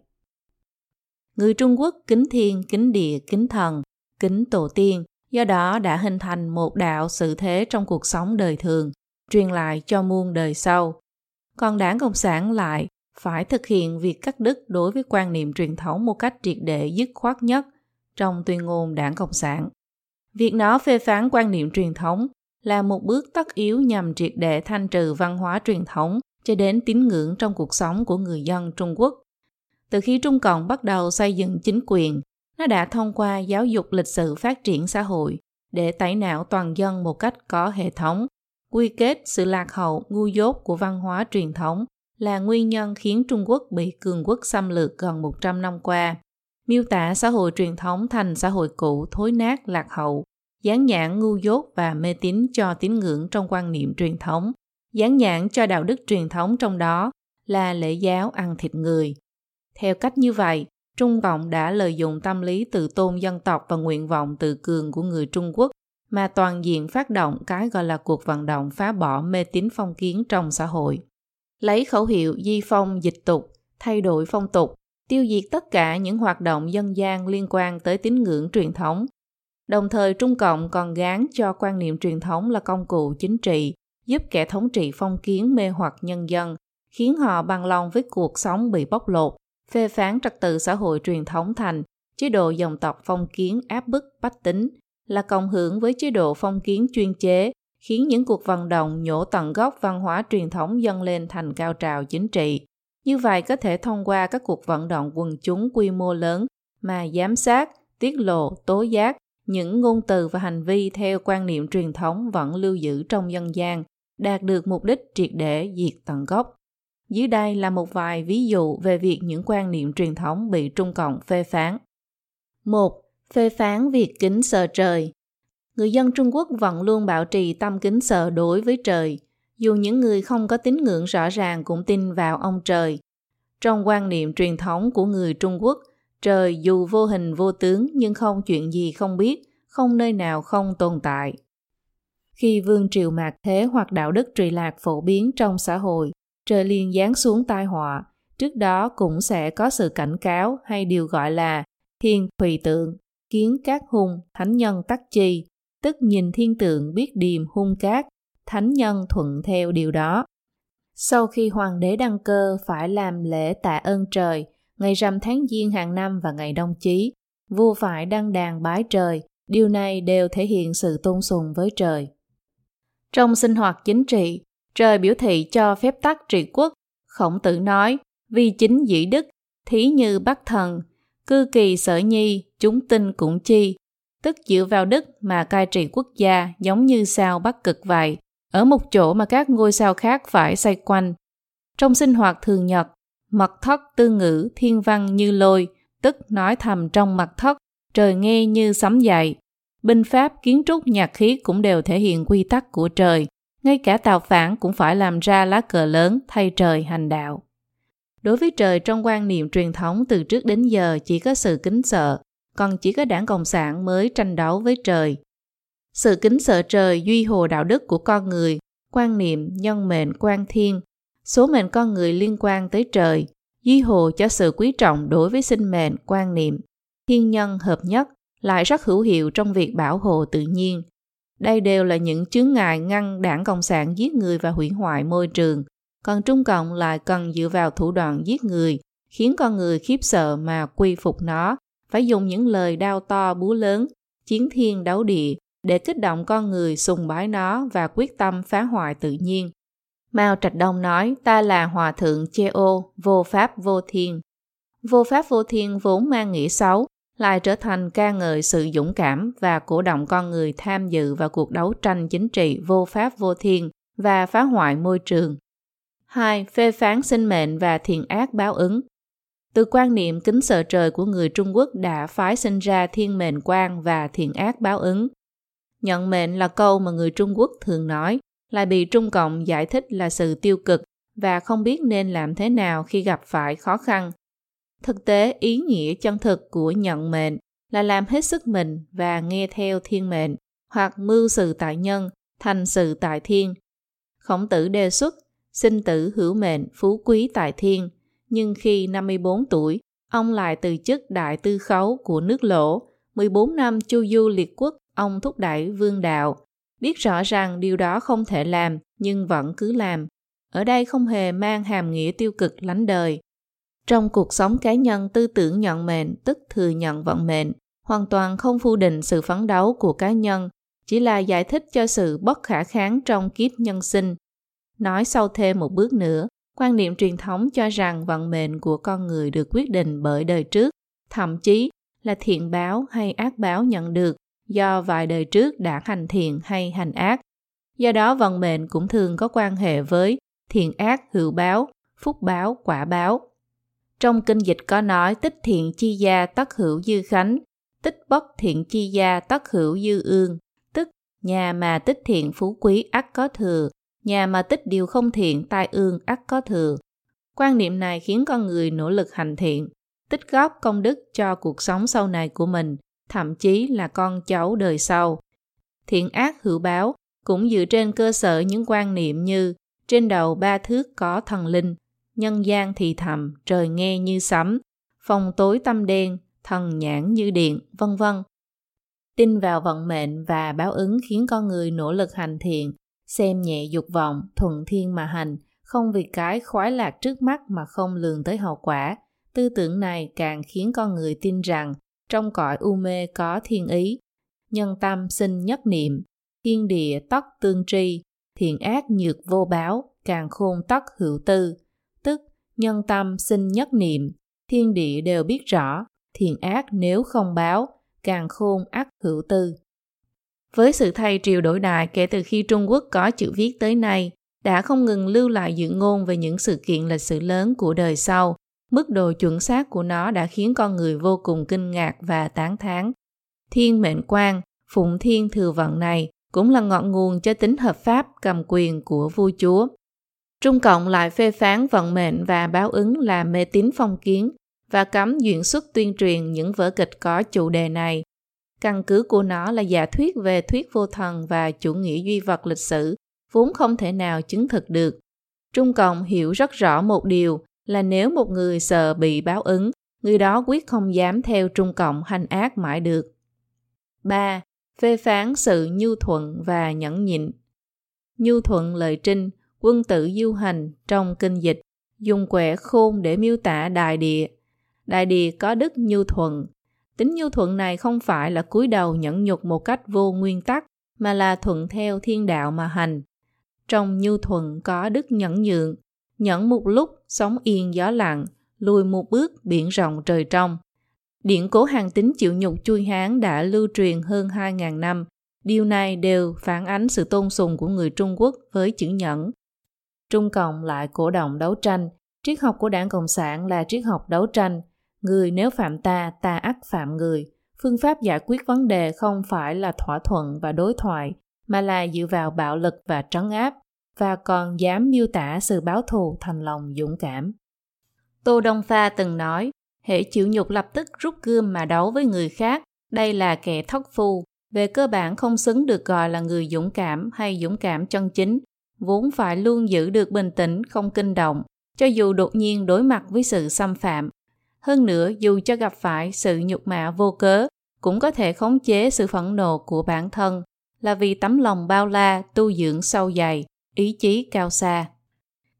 Người Trung Quốc kính thiên, kính địa, kính thần, kính tổ tiên, do đó đã hình thành một đạo sự thế trong cuộc sống đời thường, truyền lại cho muôn đời sau. Còn đảng Cộng sản lại phải thực hiện việc cắt đứt đối với quan niệm truyền thống một cách triệt để dứt khoát nhất trong tuyên ngôn đảng Cộng sản. Việc nó phê phán quan niệm truyền thống là một bước tất yếu nhằm triệt để thanh trừ văn hóa truyền thống cho đến tín ngưỡng trong cuộc sống của người dân Trung Quốc. Từ khi Trung Cộng bắt đầu xây dựng chính quyền, nó đã thông qua giáo dục lịch sử phát triển xã hội để tẩy não toàn dân một cách có hệ thống. Quy kết sự lạc hậu, ngu dốt của văn hóa truyền thống là nguyên nhân khiến Trung Quốc bị cường quốc xâm lược gần 100 năm qua. Miêu tả xã hội truyền thống thành xã hội cũ thối nát lạc hậu, dán nhãn ngu dốt và mê tín cho tín ngưỡng trong quan niệm truyền thống, dán nhãn cho đạo đức truyền thống trong đó là lễ giáo ăn thịt người. Theo cách như vậy, Trung Cộng đã lợi dụng tâm lý tự tôn dân tộc và nguyện vọng tự cường của người Trung Quốc mà toàn diện phát động cái gọi là cuộc vận động phá bỏ mê tín phong kiến trong xã hội. Lấy khẩu hiệu di phong dịch tục, thay đổi phong tục, tiêu diệt tất cả những hoạt động dân gian liên quan tới tín ngưỡng truyền thống. Đồng thời Trung Cộng còn gán cho quan niệm truyền thống là công cụ chính trị, giúp kẻ thống trị phong kiến mê hoặc nhân dân, khiến họ bằng lòng với cuộc sống bị bóc lột, phê phán trật tự xã hội truyền thống thành chế độ dòng tộc phong kiến áp bức bách tính, là cộng hưởng với chế độ phong kiến chuyên chế, khiến những cuộc vận động nhổ tận gốc văn hóa truyền thống dâng lên thành cao trào chính trị. Như vậy có thể thông qua các cuộc vận động quần chúng quy mô lớn mà giám sát, tiết lộ, tố giác những ngôn từ và hành vi theo quan niệm truyền thống vẫn lưu giữ trong dân gian, đạt được mục đích triệt để diệt tận gốc. Dưới đây là một vài ví dụ về việc những quan niệm truyền thống bị Trung Cộng phê phán. 1. Phê phán việc kính sợ trời. Người dân Trung Quốc vẫn luôn bảo trì tâm kính sợ đối với trời, dù những người không có tín ngưỡng rõ ràng cũng tin vào ông trời. Trong quan niệm truyền thống của người Trung Quốc, Trời dù vô hình vô tướng nhưng không chuyện gì không biết, không nơi nào không tồn tại. Khi vương triều mạt thế hoặc đạo đức trì lạc phổ biến trong xã hội, trời liền giáng xuống tai họa, trước đó cũng sẽ có sự cảnh cáo hay điều gọi là thiên thùy tượng, kiến các hung, thánh nhân tắc chi, tức nhìn thiên tượng biết điềm hung cát, thánh nhân thuận theo điều đó. Sau khi hoàng đế đăng cơ phải làm lễ tạ ơn trời, ngày rằm tháng giêng hàng năm và ngày đông chí, vua phải đăng đàn bái trời, điều này đều thể hiện sự tôn sùng với trời. Trong sinh hoạt chính trị, trời biểu thị cho phép tắc trị quốc. Khổng tử nói, vì chính dĩ đức, thí như bắc thần, cư kỳ sở nhi, chúng tinh cũng chi, tức dựa vào đức mà cai trị quốc gia giống như sao bắc cực vậy, ở một chỗ mà các ngôi sao khác phải xoay quanh. Trong sinh hoạt thường nhật, Mật thất tư ngữ thiên văn như lôi, tức nói thầm trong mật thất, trời nghe như sấm dậy. Binh pháp, kiến trúc, nhạc khí cũng đều thể hiện quy tắc của trời, ngay cả tàu phản cũng phải làm ra lá cờ lớn thay trời hành đạo. Đối với trời trong quan niệm truyền thống từ trước đến giờ chỉ có sự kính sợ, còn chỉ có đảng Cộng sản mới tranh đấu với trời. Sự kính sợ trời duy hồ đạo đức của con người, quan niệm nhân mệnh quan thiên, số mệnh con người liên quan tới trời, duy hồ cho sự quý trọng đối với sinh mệnh quan niệm, thiên nhân hợp nhất, lại rất hữu hiệu trong việc bảo hộ tự nhiên. Đây đều là những chướng ngại ngăn đảng Cộng sản giết người và hủy hoại môi trường, còn Trung Cộng lại cần dựa vào thủ đoạn giết người, khiến con người khiếp sợ mà quy phục nó, phải dùng những lời đao to búa lớn, chiến thiên đấu địa để kích động con người sùng bái nó và quyết tâm phá hoại tự nhiên. Mao Trạch Đông nói ta là hòa thượng Cheo Ô, vô pháp vô thiên. Vô pháp vô thiên vốn mang nghĩa xấu, lại trở thành ca ngợi sự dũng cảm và cổ động con người tham dự vào cuộc đấu tranh chính trị vô pháp vô thiên và phá hoại môi trường. 2. Phê phán sinh mệnh và thiện ác báo ứng. Từ quan niệm kính sợ trời của người Trung Quốc đã phái sinh ra thiên mệnh quan và thiện ác báo ứng. Nhận mệnh là câu mà người Trung Quốc thường nói, lại bị Trung Cộng giải thích là sự tiêu cực và không biết nên làm thế nào khi gặp phải khó khăn. Thực tế, ý nghĩa chân thực của nhận mệnh là làm hết sức mình và nghe theo thiên mệnh, hoặc mưu sự tại nhân, thành sự tại thiên. Khổng tử đề xuất sinh tử hữu mệnh, phú quý tại thiên. Nhưng khi 54 tuổi, ông lại từ chức đại tư khấu của nước lỗ. 14 năm chu du liệt quốc, ông thúc đẩy vương đạo. Biết rõ rằng điều đó không thể làm, nhưng vẫn cứ làm. Ở đây không hề mang hàm nghĩa tiêu cực lánh đời. Trong cuộc sống cá nhân tư tưởng nhận mệnh, tức thừa nhận vận mệnh, hoàn toàn không phủ định sự phấn đấu của cá nhân, chỉ là giải thích cho sự bất khả kháng trong kiếp nhân sinh Nói sâu thêm một bước nữa, quan niệm truyền thống cho rằng vận mệnh của con người được quyết định bởi đời trước, thậm chí là thiện báo hay ác báo nhận được do vài đời trước đã hành thiện hay hành ác. Do đó vận mệnh cũng thường có quan hệ với thiện ác hữu báo, phúc báo, quả báo. Trong kinh dịch có nói tích thiện chi gia tất hữu dư khánh, tích bất thiện chi gia tất hữu dư ương, tức nhà mà tích thiện phú quý ắt có thừa, nhà mà tích điều không thiện tai ương ắt có thừa. Quan niệm này khiến con người nỗ lực hành thiện, tích góp công đức cho cuộc sống sau này của mình, thậm chí là con cháu đời sau. Thiện ác hữu báo cũng dựa trên cơ sở những quan niệm như trên đầu ba thước có thần linh, nhân gian thì thầm, trời nghe như sấm, phòng tối tâm đen, thần nhãn như điện, vân vân. Tin vào vận mệnh và báo ứng khiến con người nỗ lực hành thiện, xem nhẹ dục vọng, thuận thiên mà hành, không vì cái khoái lạc trước mắt mà không lường tới hậu quả. Tư tưởng này càng khiến con người tin rằng trong cõi u mê có thiên ý, nhân tâm sinh nhất niệm, thiên địa tất tương tri, thiện ác nhược vô báo, càng khôn tất hữu tư, tức nhân tâm sinh nhất niệm, thiên địa đều biết rõ, thiện ác nếu không báo, càng khôn ác hữu tư. Với sự thay triều đổi đại kể từ khi Trung Quốc có chữ viết tới nay, đã không ngừng lưu lại dự ngôn về những sự kiện lịch sử lớn của đời sau. Mức độ chuẩn xác của nó đã khiến con người vô cùng kinh ngạc và tán thán. Thiên mệnh quan, phụng thiên thừa vận này cũng là ngọn nguồn cho tính hợp pháp cầm quyền của vua chúa. Trung Cộng lại phê phán vận mệnh và báo ứng là mê tín phong kiến và cấm duyện xuất tuyên truyền những vở kịch có chủ đề này Căn cứ của nó là giả thuyết về thuyết vô thần và chủ nghĩa duy vật lịch sử, vốn không thể nào chứng thực được. Trung Cộng hiểu rất rõ một điều là nếu một người sợ bị báo ứng, người đó quyết không dám theo Trung Cộng hành ác mãi được. 3. Phê phán sự nhu thuận và nhẫn nhịn. Nhu thuận lời trinh, quân tử du hành trong kinh dịch, dùng quẻ khôn để miêu tả đại địa. Đại địa có đức nhu thuận, Tính nhu thuận này không phải là cúi đầu nhẫn nhục một cách vô nguyên tắc, mà là thuận theo thiên đạo mà hành. Trong nhu thuận có đức nhẫn nhượng, nhẫn một lúc sóng yên gió lặng, lùi một bước biển rộng trời trong. Điển cố hàng tính chịu nhục chui hán đã lưu truyền hơn 2.000 năm. Điều này đều phản ánh sự tôn sùng của người Trung Quốc với chữ nhẫn. Trung Cộng lại cổ động đấu tranh. Triết học của đảng Cộng sản là triết học đấu tranh – Người nếu phạm ta, ta ắt phạm người. Phương pháp giải quyết vấn đề không phải là thỏa thuận và đối thoại, mà là dựa vào bạo lực và trấn áp, và còn dám miêu tả sự báo thù thành lòng dũng cảm. Tô Đông Pha từng nói, hệ chịu nhục lập tức rút gươm mà đấu với người khác, đây là kẻ thóc phu, về cơ bản không xứng được gọi là người dũng cảm hay dũng cảm chân chính, vốn phải luôn giữ được bình tĩnh không kinh động, cho dù đột nhiên đối mặt với sự xâm phạm. Hơn nữa, dù cho gặp phải sự nhục mạ vô cớ, cũng có thể khống chế sự phẫn nộ của bản thân, là vì tấm lòng bao la, tu dưỡng sâu dày, ý chí cao xa.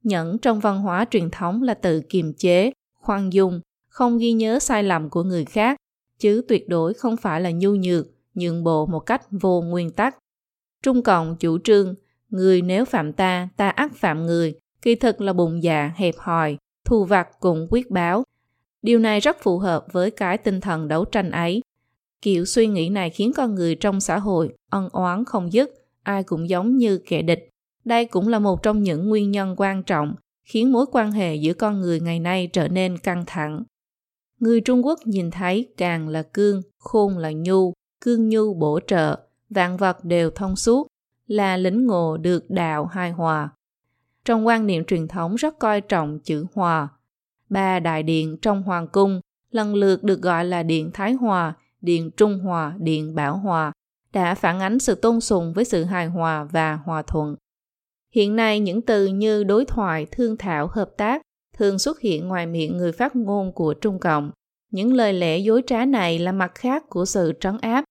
Nhẫn trong văn hóa truyền thống là tự kiềm chế, khoan dung, không ghi nhớ sai lầm của người khác, chứ tuyệt đối không phải là nhu nhược, nhượng bộ một cách vô nguyên tắc. Trung Cộng chủ trương, người nếu phạm ta, ta ắt phạm người, kỳ thực là bụng dạ hẹp hòi, thù vặt cũng quyết báo. Điều này rất phù hợp với cái tinh thần đấu tranh ấy. Kiểu suy nghĩ này khiến con người trong xã hội ân oán không dứt, ai cũng giống như kẻ địch. Đây cũng là một trong những nguyên nhân quan trọng khiến mối quan hệ giữa con người ngày nay trở nên căng thẳng. Người Trung Quốc nhìn thấy càng là cương, khôn là nhu, cương nhu bổ trợ, vạn vật đều thông suốt, là lĩnh ngộ được đạo hài hòa. Trong quan niệm truyền thống rất coi trọng chữ hòa. Ba đại điện trong hoàng cung lần lượt được gọi là điện Thái Hòa, điện Trung Hòa, điện Bảo Hòa, đã phản ánh sự tôn sùng với sự hài hòa và hòa thuận. Hiện nay những từ như đối thoại, thương thảo, hợp tác thường xuất hiện ngoài miệng người phát ngôn của Trung Cộng. Những lời lẽ dối trá này là mặt khác của sự trấn áp.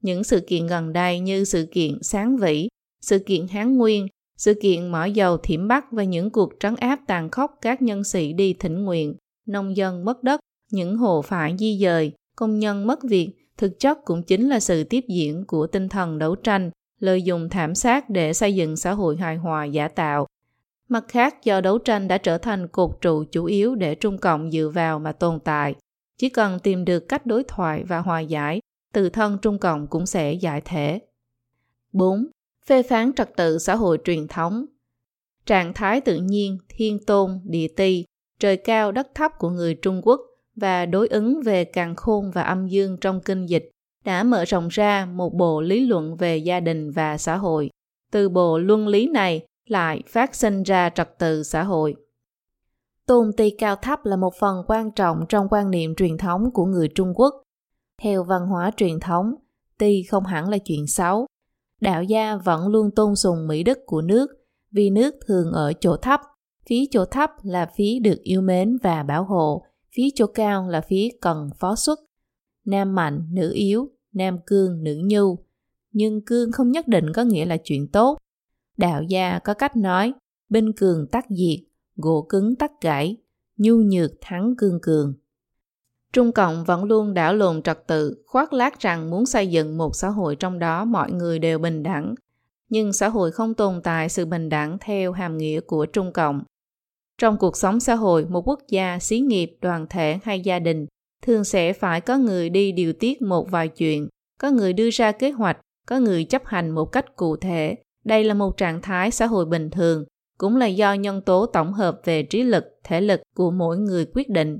Những sự kiện gần đây như sự kiện Sáng Vĩ, sự kiện Hán Nguyên, sự kiện mở dầu thiểm Bắc và những cuộc trấn áp tàn khốc các nhân sĩ đi thỉnh nguyện, nông dân mất đất, những hồ phải di dời, công nhân mất việc, thực chất cũng chính là sự tiếp diễn của tinh thần đấu tranh, lợi dụng thảm sát để xây dựng xã hội hài hòa giả tạo, Mặt khác, do đấu tranh đã trở thành cột trụ chủ yếu để Trung Cộng dựa vào mà tồn tại. Chỉ cần tìm được cách đối thoại và hòa giải, tự thân Trung Cộng cũng sẽ giải thể. 4. Phê phán trật tự xã hội truyền thống Trạng thái tự nhiên, thiên tôn, địa ti, trời cao đất thấp của người Trung Quốc và đối ứng về càng khôn và âm dương trong kinh dịch đã mở rộng ra một bộ lý luận về gia đình và xã hội. Từ bộ luân lý này lại phát sinh ra trật tự xã hội. Tôn ti cao thấp là một phần quan trọng trong quan niệm truyền thống của người Trung Quốc. Theo văn hóa truyền thống, ti không hẳn là chuyện xấu. Đạo gia vẫn luôn tôn sùng mỹ đức của nước, vì nước thường ở chỗ thấp. Phía chỗ thấp là phía được yêu mến và bảo hộ, phía chỗ cao là phía cần phó xuất. Nam mạnh, nữ yếu, nam cương, nữ nhu. Nhưng cương không nhất định có nghĩa là chuyện tốt, Đạo gia có cách nói, binh cường tắc diệt, gỗ cứng tắc gãy, nhu nhược thắng cương cường. Trung Cộng vẫn luôn đảo lộn trật tự, khoác lác rằng muốn xây dựng một xã hội trong đó mọi người đều bình đẳng. Nhưng xã hội không tồn tại sự bình đẳng theo hàm nghĩa của Trung Cộng. Trong cuộc sống xã hội, một quốc gia, xí nghiệp, đoàn thể hay gia đình thường sẽ phải có người đi điều tiết một vài chuyện, có người đưa ra kế hoạch, có người chấp hành một cách cụ thể, đây là một trạng thái xã hội bình thường, cũng là do nhân tố tổng hợp về trí lực, thể lực của mỗi người quyết định.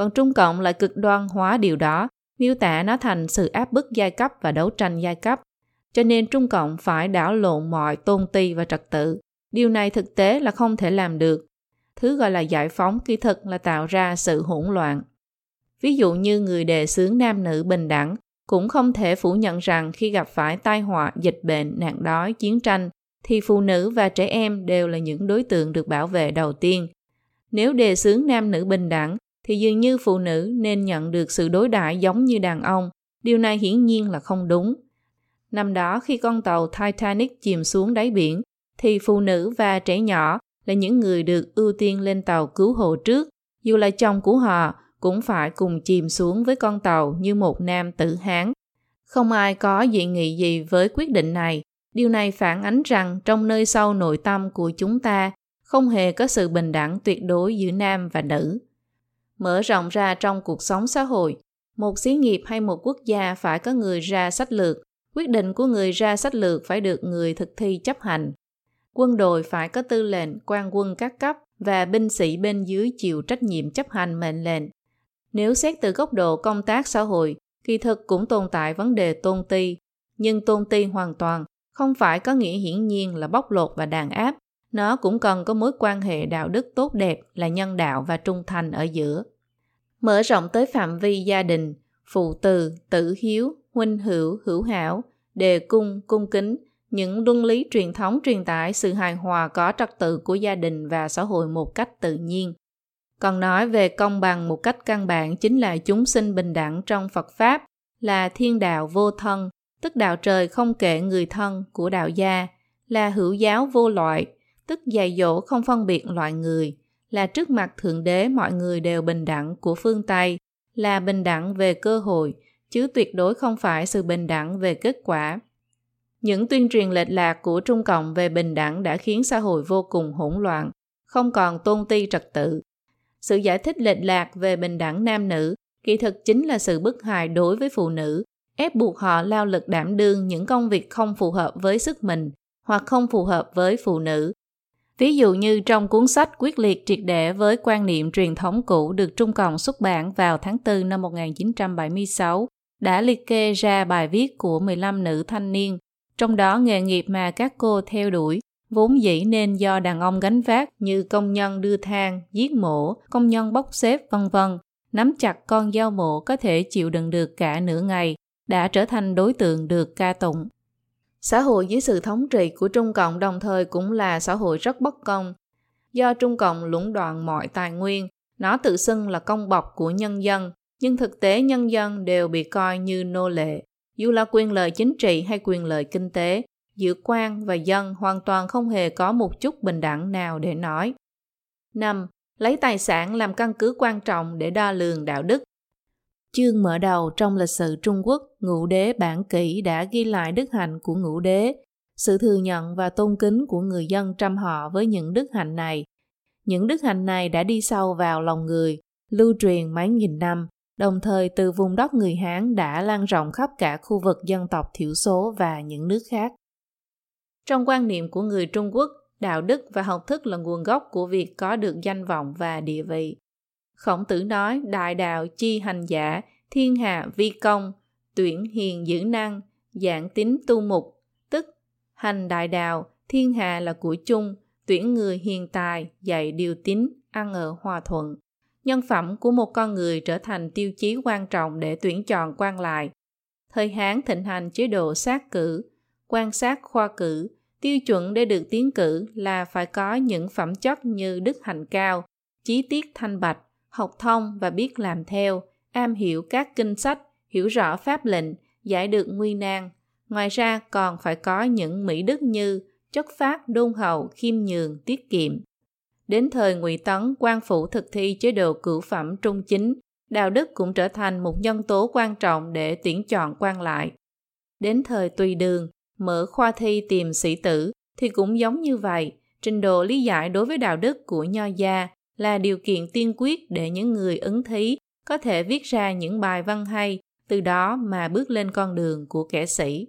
Còn Trung Cộng lại cực đoan hóa điều đó, miêu tả nó thành sự áp bức giai cấp và đấu tranh giai cấp. Cho nên Trung Cộng phải đảo lộn mọi tôn ti và trật tự. Điều này thực tế là không thể làm được. Thứ gọi là giải phóng kỹ thực là tạo ra sự hỗn loạn. Ví dụ như người đề xướng nam nữ bình đẳng cũng không thể phủ nhận rằng khi gặp phải tai họa, dịch bệnh, nạn đói, chiến tranh, thì phụ nữ và trẻ em đều là những đối tượng được bảo vệ đầu tiên. Nếu đề xướng nam nữ bình đẳng, thì dường như phụ nữ nên nhận được sự đối đãi giống như đàn ông. Điều này hiển nhiên là không đúng. Năm đó khi con tàu Titanic chìm xuống đáy biển, thì phụ nữ và trẻ nhỏ là những người được ưu tiên lên tàu cứu hộ trước, dù là chồng của họ cũng phải cùng chìm xuống với con tàu như một nam tử Hán. Không ai có dị nghị gì với quyết định này. Điều này phản ánh rằng trong nơi sâu nội tâm của chúng ta không hề có sự bình đẳng tuyệt đối giữa nam và nữ. Mở rộng ra trong cuộc sống xã hội, một xí nghiệp hay một quốc gia phải có người ra sách lược, quyết định của người ra sách lược phải được người thực thi chấp hành. Quân đội phải có tư lệnh, quan quân các cấp và binh sĩ bên dưới chịu trách nhiệm chấp hành mệnh lệnh. Nếu xét từ góc độ công tác xã hội, kỳ thực cũng tồn tại vấn đề tôn ti, nhưng tôn ti hoàn toàn không phải có nghĩa hiển nhiên là bóc lột và đàn áp, nó cũng cần có mối quan hệ đạo đức tốt đẹp là nhân đạo và trung thành ở giữa. Mở rộng tới phạm vi gia đình, phụ từ, tử hiếu, huynh hữu, hữu hảo, đề cung, cung kính, những luân lý truyền thống truyền tải sự hài hòa có trật tự của gia đình và xã hội một cách tự nhiên. Còn nói về công bằng một cách căn bản chính là chúng sinh bình đẳng trong Phật Pháp, là thiên đạo vô thân, tức đạo trời không kể người thân của đạo gia, là hữu giáo vô loại, tức dạy dỗ không phân biệt loại người, là trước mặt Thượng Đế mọi người đều bình đẳng của phương Tây, là bình đẳng về cơ hội, chứ tuyệt đối không phải sự bình đẳng về kết quả. Những tuyên truyền lệch lạc của Trung Cộng về bình đẳng đã khiến xã hội vô cùng hỗn loạn, không còn tôn ti trật tự. Sự giải thích lệch lạc về bình đẳng nam nữ kỳ thực chính là sự bức hại đối với phụ nữ, ép buộc họ lao lực đảm đương những công việc không phù hợp với sức mình hoặc không phù hợp với phụ nữ. Ví dụ như trong cuốn sách quyết liệt triệt để với quan niệm truyền thống cũ được Trung Cộng xuất bản vào tháng 4 năm 1976, đã liệt kê ra bài viết của 15 nữ thanh niên, trong đó nghề nghiệp mà các cô theo đuổi vốn dĩ nên do đàn ông gánh vác như công nhân đưa thang, giết mổ, công nhân bốc xếp vân vân, nắm chặt con dao mổ có thể chịu đựng được cả nửa ngày, đã trở thành đối tượng được ca tụng. Xã hội dưới sự thống trị của Trung Cộng đồng thời cũng là xã hội rất bất công. Do Trung Cộng lũng đoạn mọi tài nguyên, nó tự xưng là công bọc của nhân dân, nhưng thực tế nhân dân đều bị coi như nô lệ. Dù là quyền lợi chính trị hay quyền lợi kinh tế, giữa quan và dân hoàn toàn không hề có một chút bình đẳng nào để nói. 5. Lấy tài sản làm căn cứ quan trọng để đo lường đạo đức. Chương mở đầu trong lịch sử Trung Quốc, ngũ đế bản kỷ đã ghi lại đức hạnh của ngũ đế, sự thừa nhận và tôn kính của người dân trăm họ với những đức hạnh này. Những đức hạnh này đã đi sâu vào lòng người, lưu truyền mấy nghìn năm, đồng thời từ vùng đất người Hán đã lan rộng khắp cả khu vực dân tộc thiểu số và những nước khác. Trong quan niệm của người Trung Quốc, đạo đức và học thức là nguồn gốc của việc có được danh vọng và địa vị. Khổng tử nói đại đạo chi hành giả, thiên hạ vi công, tuyển hiền giữ năng, giảng tính tu mục, tức hành đại đạo, thiên hạ là của chung, tuyển người hiền tài, dạy điều tín, ăn ở hòa thuận. Nhân phẩm của một con người trở thành tiêu chí quan trọng để tuyển chọn quan lại. Thời Hán thịnh hành chế độ sát cử, quan sát khoa cử, tiêu chuẩn để được tiến cử là phải có những phẩm chất như đức hạnh cao, chí tiết thanh bạch, học thông và biết làm theo, am hiểu các kinh sách, hiểu rõ pháp lệnh, giải được nguy nan. Ngoài ra còn phải có những mỹ đức như chất phát, đôn hậu, khiêm nhường, tiết kiệm. Đến thời Ngụy Tấn, quan phủ thực thi chế độ cửu phẩm trung chính, đạo đức cũng trở thành một nhân tố quan trọng để tuyển chọn quan lại. Đến thời Tùy Đường, mở khoa thi tìm sĩ tử thì cũng giống như vậy. Trình độ lý giải đối với đạo đức của nho gia là điều kiện tiên quyết để những người ứng thí có thể viết ra những bài văn hay, từ đó mà bước lên con đường của kẻ sĩ.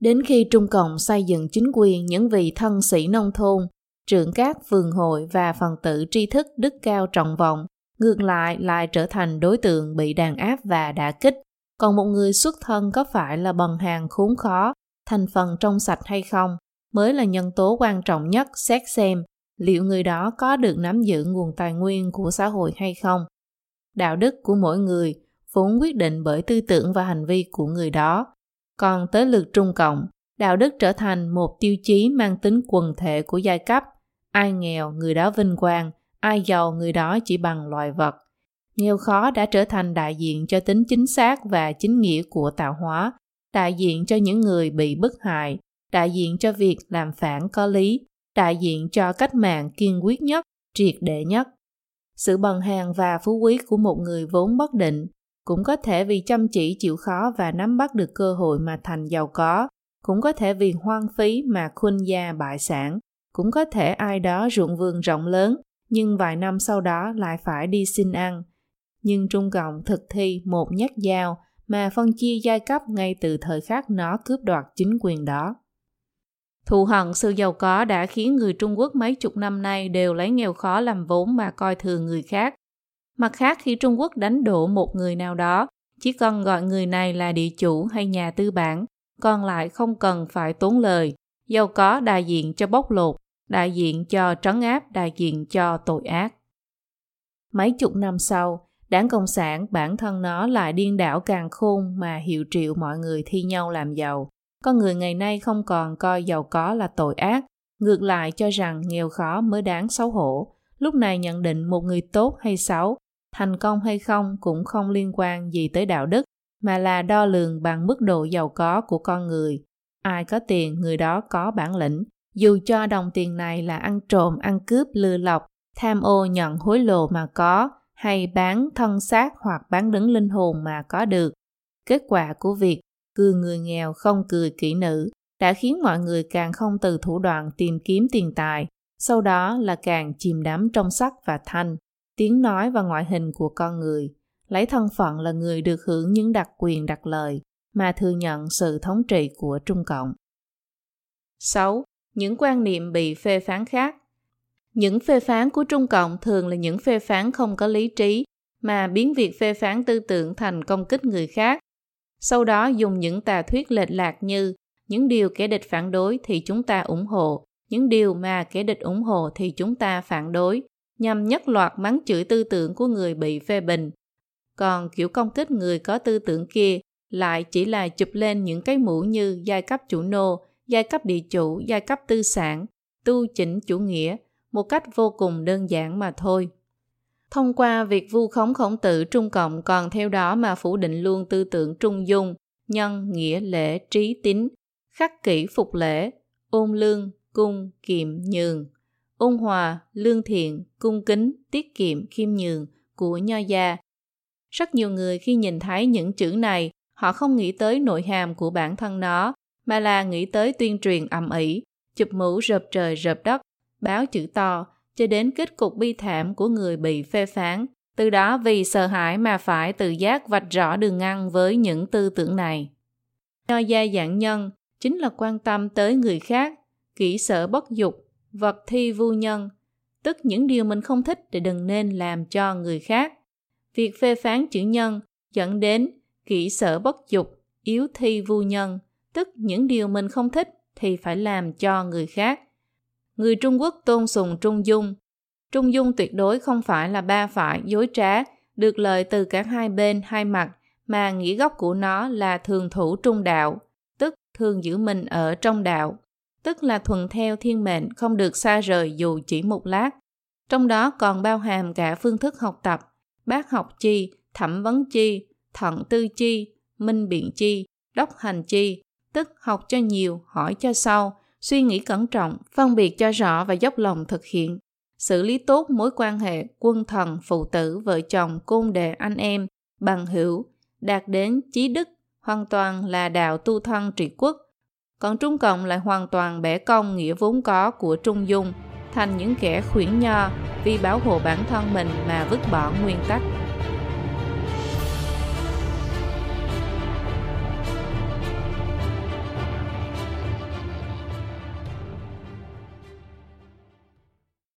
Đến khi Trung Cộng xây dựng chính quyền những vị thân sĩ nông thôn, trưởng các phường hội và phần tử tri thức đức cao trọng vọng, ngược lại lại trở thành đối tượng bị đàn áp và đả kích. Còn một người xuất thân có phải là bằng hàng khốn khó, thành phần trong sạch hay không, mới là nhân tố quan trọng nhất xét xem liệu người đó có được nắm giữ nguồn tài nguyên của xã hội hay không. Đạo đức của mỗi người vốn quyết định bởi tư tưởng và hành vi của người đó. Còn tới lượt Trung Cộng, đạo đức trở thành một tiêu chí mang tính quần thể của giai cấp. Ai nghèo, người đó vinh quang, ai giàu, người đó chỉ bằng loài vật. Nghèo khó đã trở thành đại diện cho tính chính xác và chính nghĩa của tạo hóa, đại diện cho những người bị bức hại, đại diện cho việc làm phản có lý, đại diện cho cách mạng kiên quyết nhất, triệt để nhất. Sự bần hàng và phú quý của một người vốn bất định cũng có thể vì chăm chỉ chịu khó và nắm bắt được cơ hội mà thành giàu có, cũng có thể vì hoang phí mà khuynh gia bại sản, cũng có thể ai đó ruộng vườn rộng lớn nhưng vài năm sau đó lại phải đi xin ăn. Nhưng Trung Cộng thực thi một nhát dao mà phân chia giai cấp ngay từ thời khắc nó cướp đoạt chính quyền đó. Thù hận sự giàu có đã khiến người Trung Quốc mấy chục năm nay đều lấy nghèo khó làm vốn mà coi thường người khác. Mặt khác khi Trung Quốc đánh đổ một người nào đó, chỉ cần gọi người này là địa chủ hay nhà tư bản, còn lại không cần phải tốn lời, giàu có đại diện cho bóc lột, đại diện cho trấn áp, đại diện cho tội ác. Mấy chục năm sau, đảng Cộng sản bản thân nó lại điên đảo càng khôn mà hiệu triệu mọi người thi nhau làm giàu. Con người ngày nay không còn coi giàu có là tội ác, ngược lại cho rằng nghèo khó mới đáng xấu hổ. Lúc này nhận định một người tốt hay xấu, thành công hay không cũng không liên quan gì tới đạo đức, mà là đo lường bằng mức độ giàu có của con người. Ai có tiền, người đó có bản lĩnh. Dù cho đồng tiền này là ăn trộm, ăn cướp, lừa lọc, tham ô nhận hối lộ mà có, hay bán thân xác hoặc bán đứng linh hồn mà có được. Kết quả của việc cười người nghèo không cười kỹ nữ đã khiến mọi người càng không từ thủ đoạn tìm kiếm tiền tài, sau đó là càng chìm đắm trong sắc và thanh, tiếng nói và ngoại hình của con người, lấy thân phận là người được hưởng những đặc quyền đặc lợi mà thừa nhận sự thống trị của Trung Cộng. 6. Những quan niệm bị phê phán khác những phê phán của Trung Cộng thường là những phê phán không có lý trí, mà biến việc phê phán tư tưởng thành công kích người khác. Sau đó dùng những tà thuyết lệch lạc như những điều kẻ địch phản đối thì chúng ta ủng hộ, những điều mà kẻ địch ủng hộ thì chúng ta phản đối, nhằm nhất loạt mắng chửi tư tưởng của người bị phê bình. Còn kiểu công kích người có tư tưởng kia lại chỉ là chụp lên những cái mũ như giai cấp chủ nô, giai cấp địa chủ, giai cấp tư sản, tu chỉnh chủ nghĩa, một cách vô cùng đơn giản mà thôi. Thông qua việc vu khống khổng tử Trung Cộng còn theo đó mà phủ định luôn tư tưởng trung dung, nhân, nghĩa, lễ, trí, tín, khắc kỷ phục lễ, ôn lương, cung, kiệm, nhường, ôn hòa, lương thiện, cung kính, tiết kiệm, khiêm nhường của nho gia. Rất nhiều người khi nhìn thấy những chữ này, họ không nghĩ tới nội hàm của bản thân nó, mà là nghĩ tới tuyên truyền ầm ĩ, chụp mũ rợp trời rợp đất, báo chữ to, cho đến kết cục bi thảm của người bị phê phán. Từ đó vì sợ hãi mà phải tự giác vạch rõ đường ngăn với những tư tưởng này. Nho gia dạng nhân chính là quan tâm tới người khác, kỹ sở bất dục, vật thi vu nhân, tức những điều mình không thích để đừng nên làm cho người khác. Việc phê phán chữ nhân dẫn đến kỹ sở bất dục, yếu thi vu nhân, tức những điều mình không thích thì phải làm cho người khác. Người Trung Quốc tôn sùng trung dung. Trung dung tuyệt đối không phải là ba phải dối trá, được lợi từ cả hai bên hai mặt, mà nghĩa gốc của nó là thường thủ trung đạo, tức thường giữ mình ở trong đạo, tức là thuận theo thiên mệnh không được xa rời dù chỉ một lát. Trong đó còn bao hàm cả phương thức học tập, bác học chi, thẩm vấn chi, thận tư chi, minh biện chi, đốc hành chi, tức học cho nhiều, hỏi cho sâu, suy nghĩ cẩn trọng, phân biệt cho rõ và dốc lòng thực hiện. Xử lý tốt mối quan hệ quân thần, phụ tử, vợ chồng, côn đệ, anh em, bằng hữu, đạt đến chí đức, hoàn toàn là đạo tu thân trị quốc. Còn Trung Cộng lại hoàn toàn bẻ cong nghĩa vốn có của Trung Dung, thành những kẻ khuyển nho vì bảo hộ bản thân mình mà vứt bỏ nguyên tắc.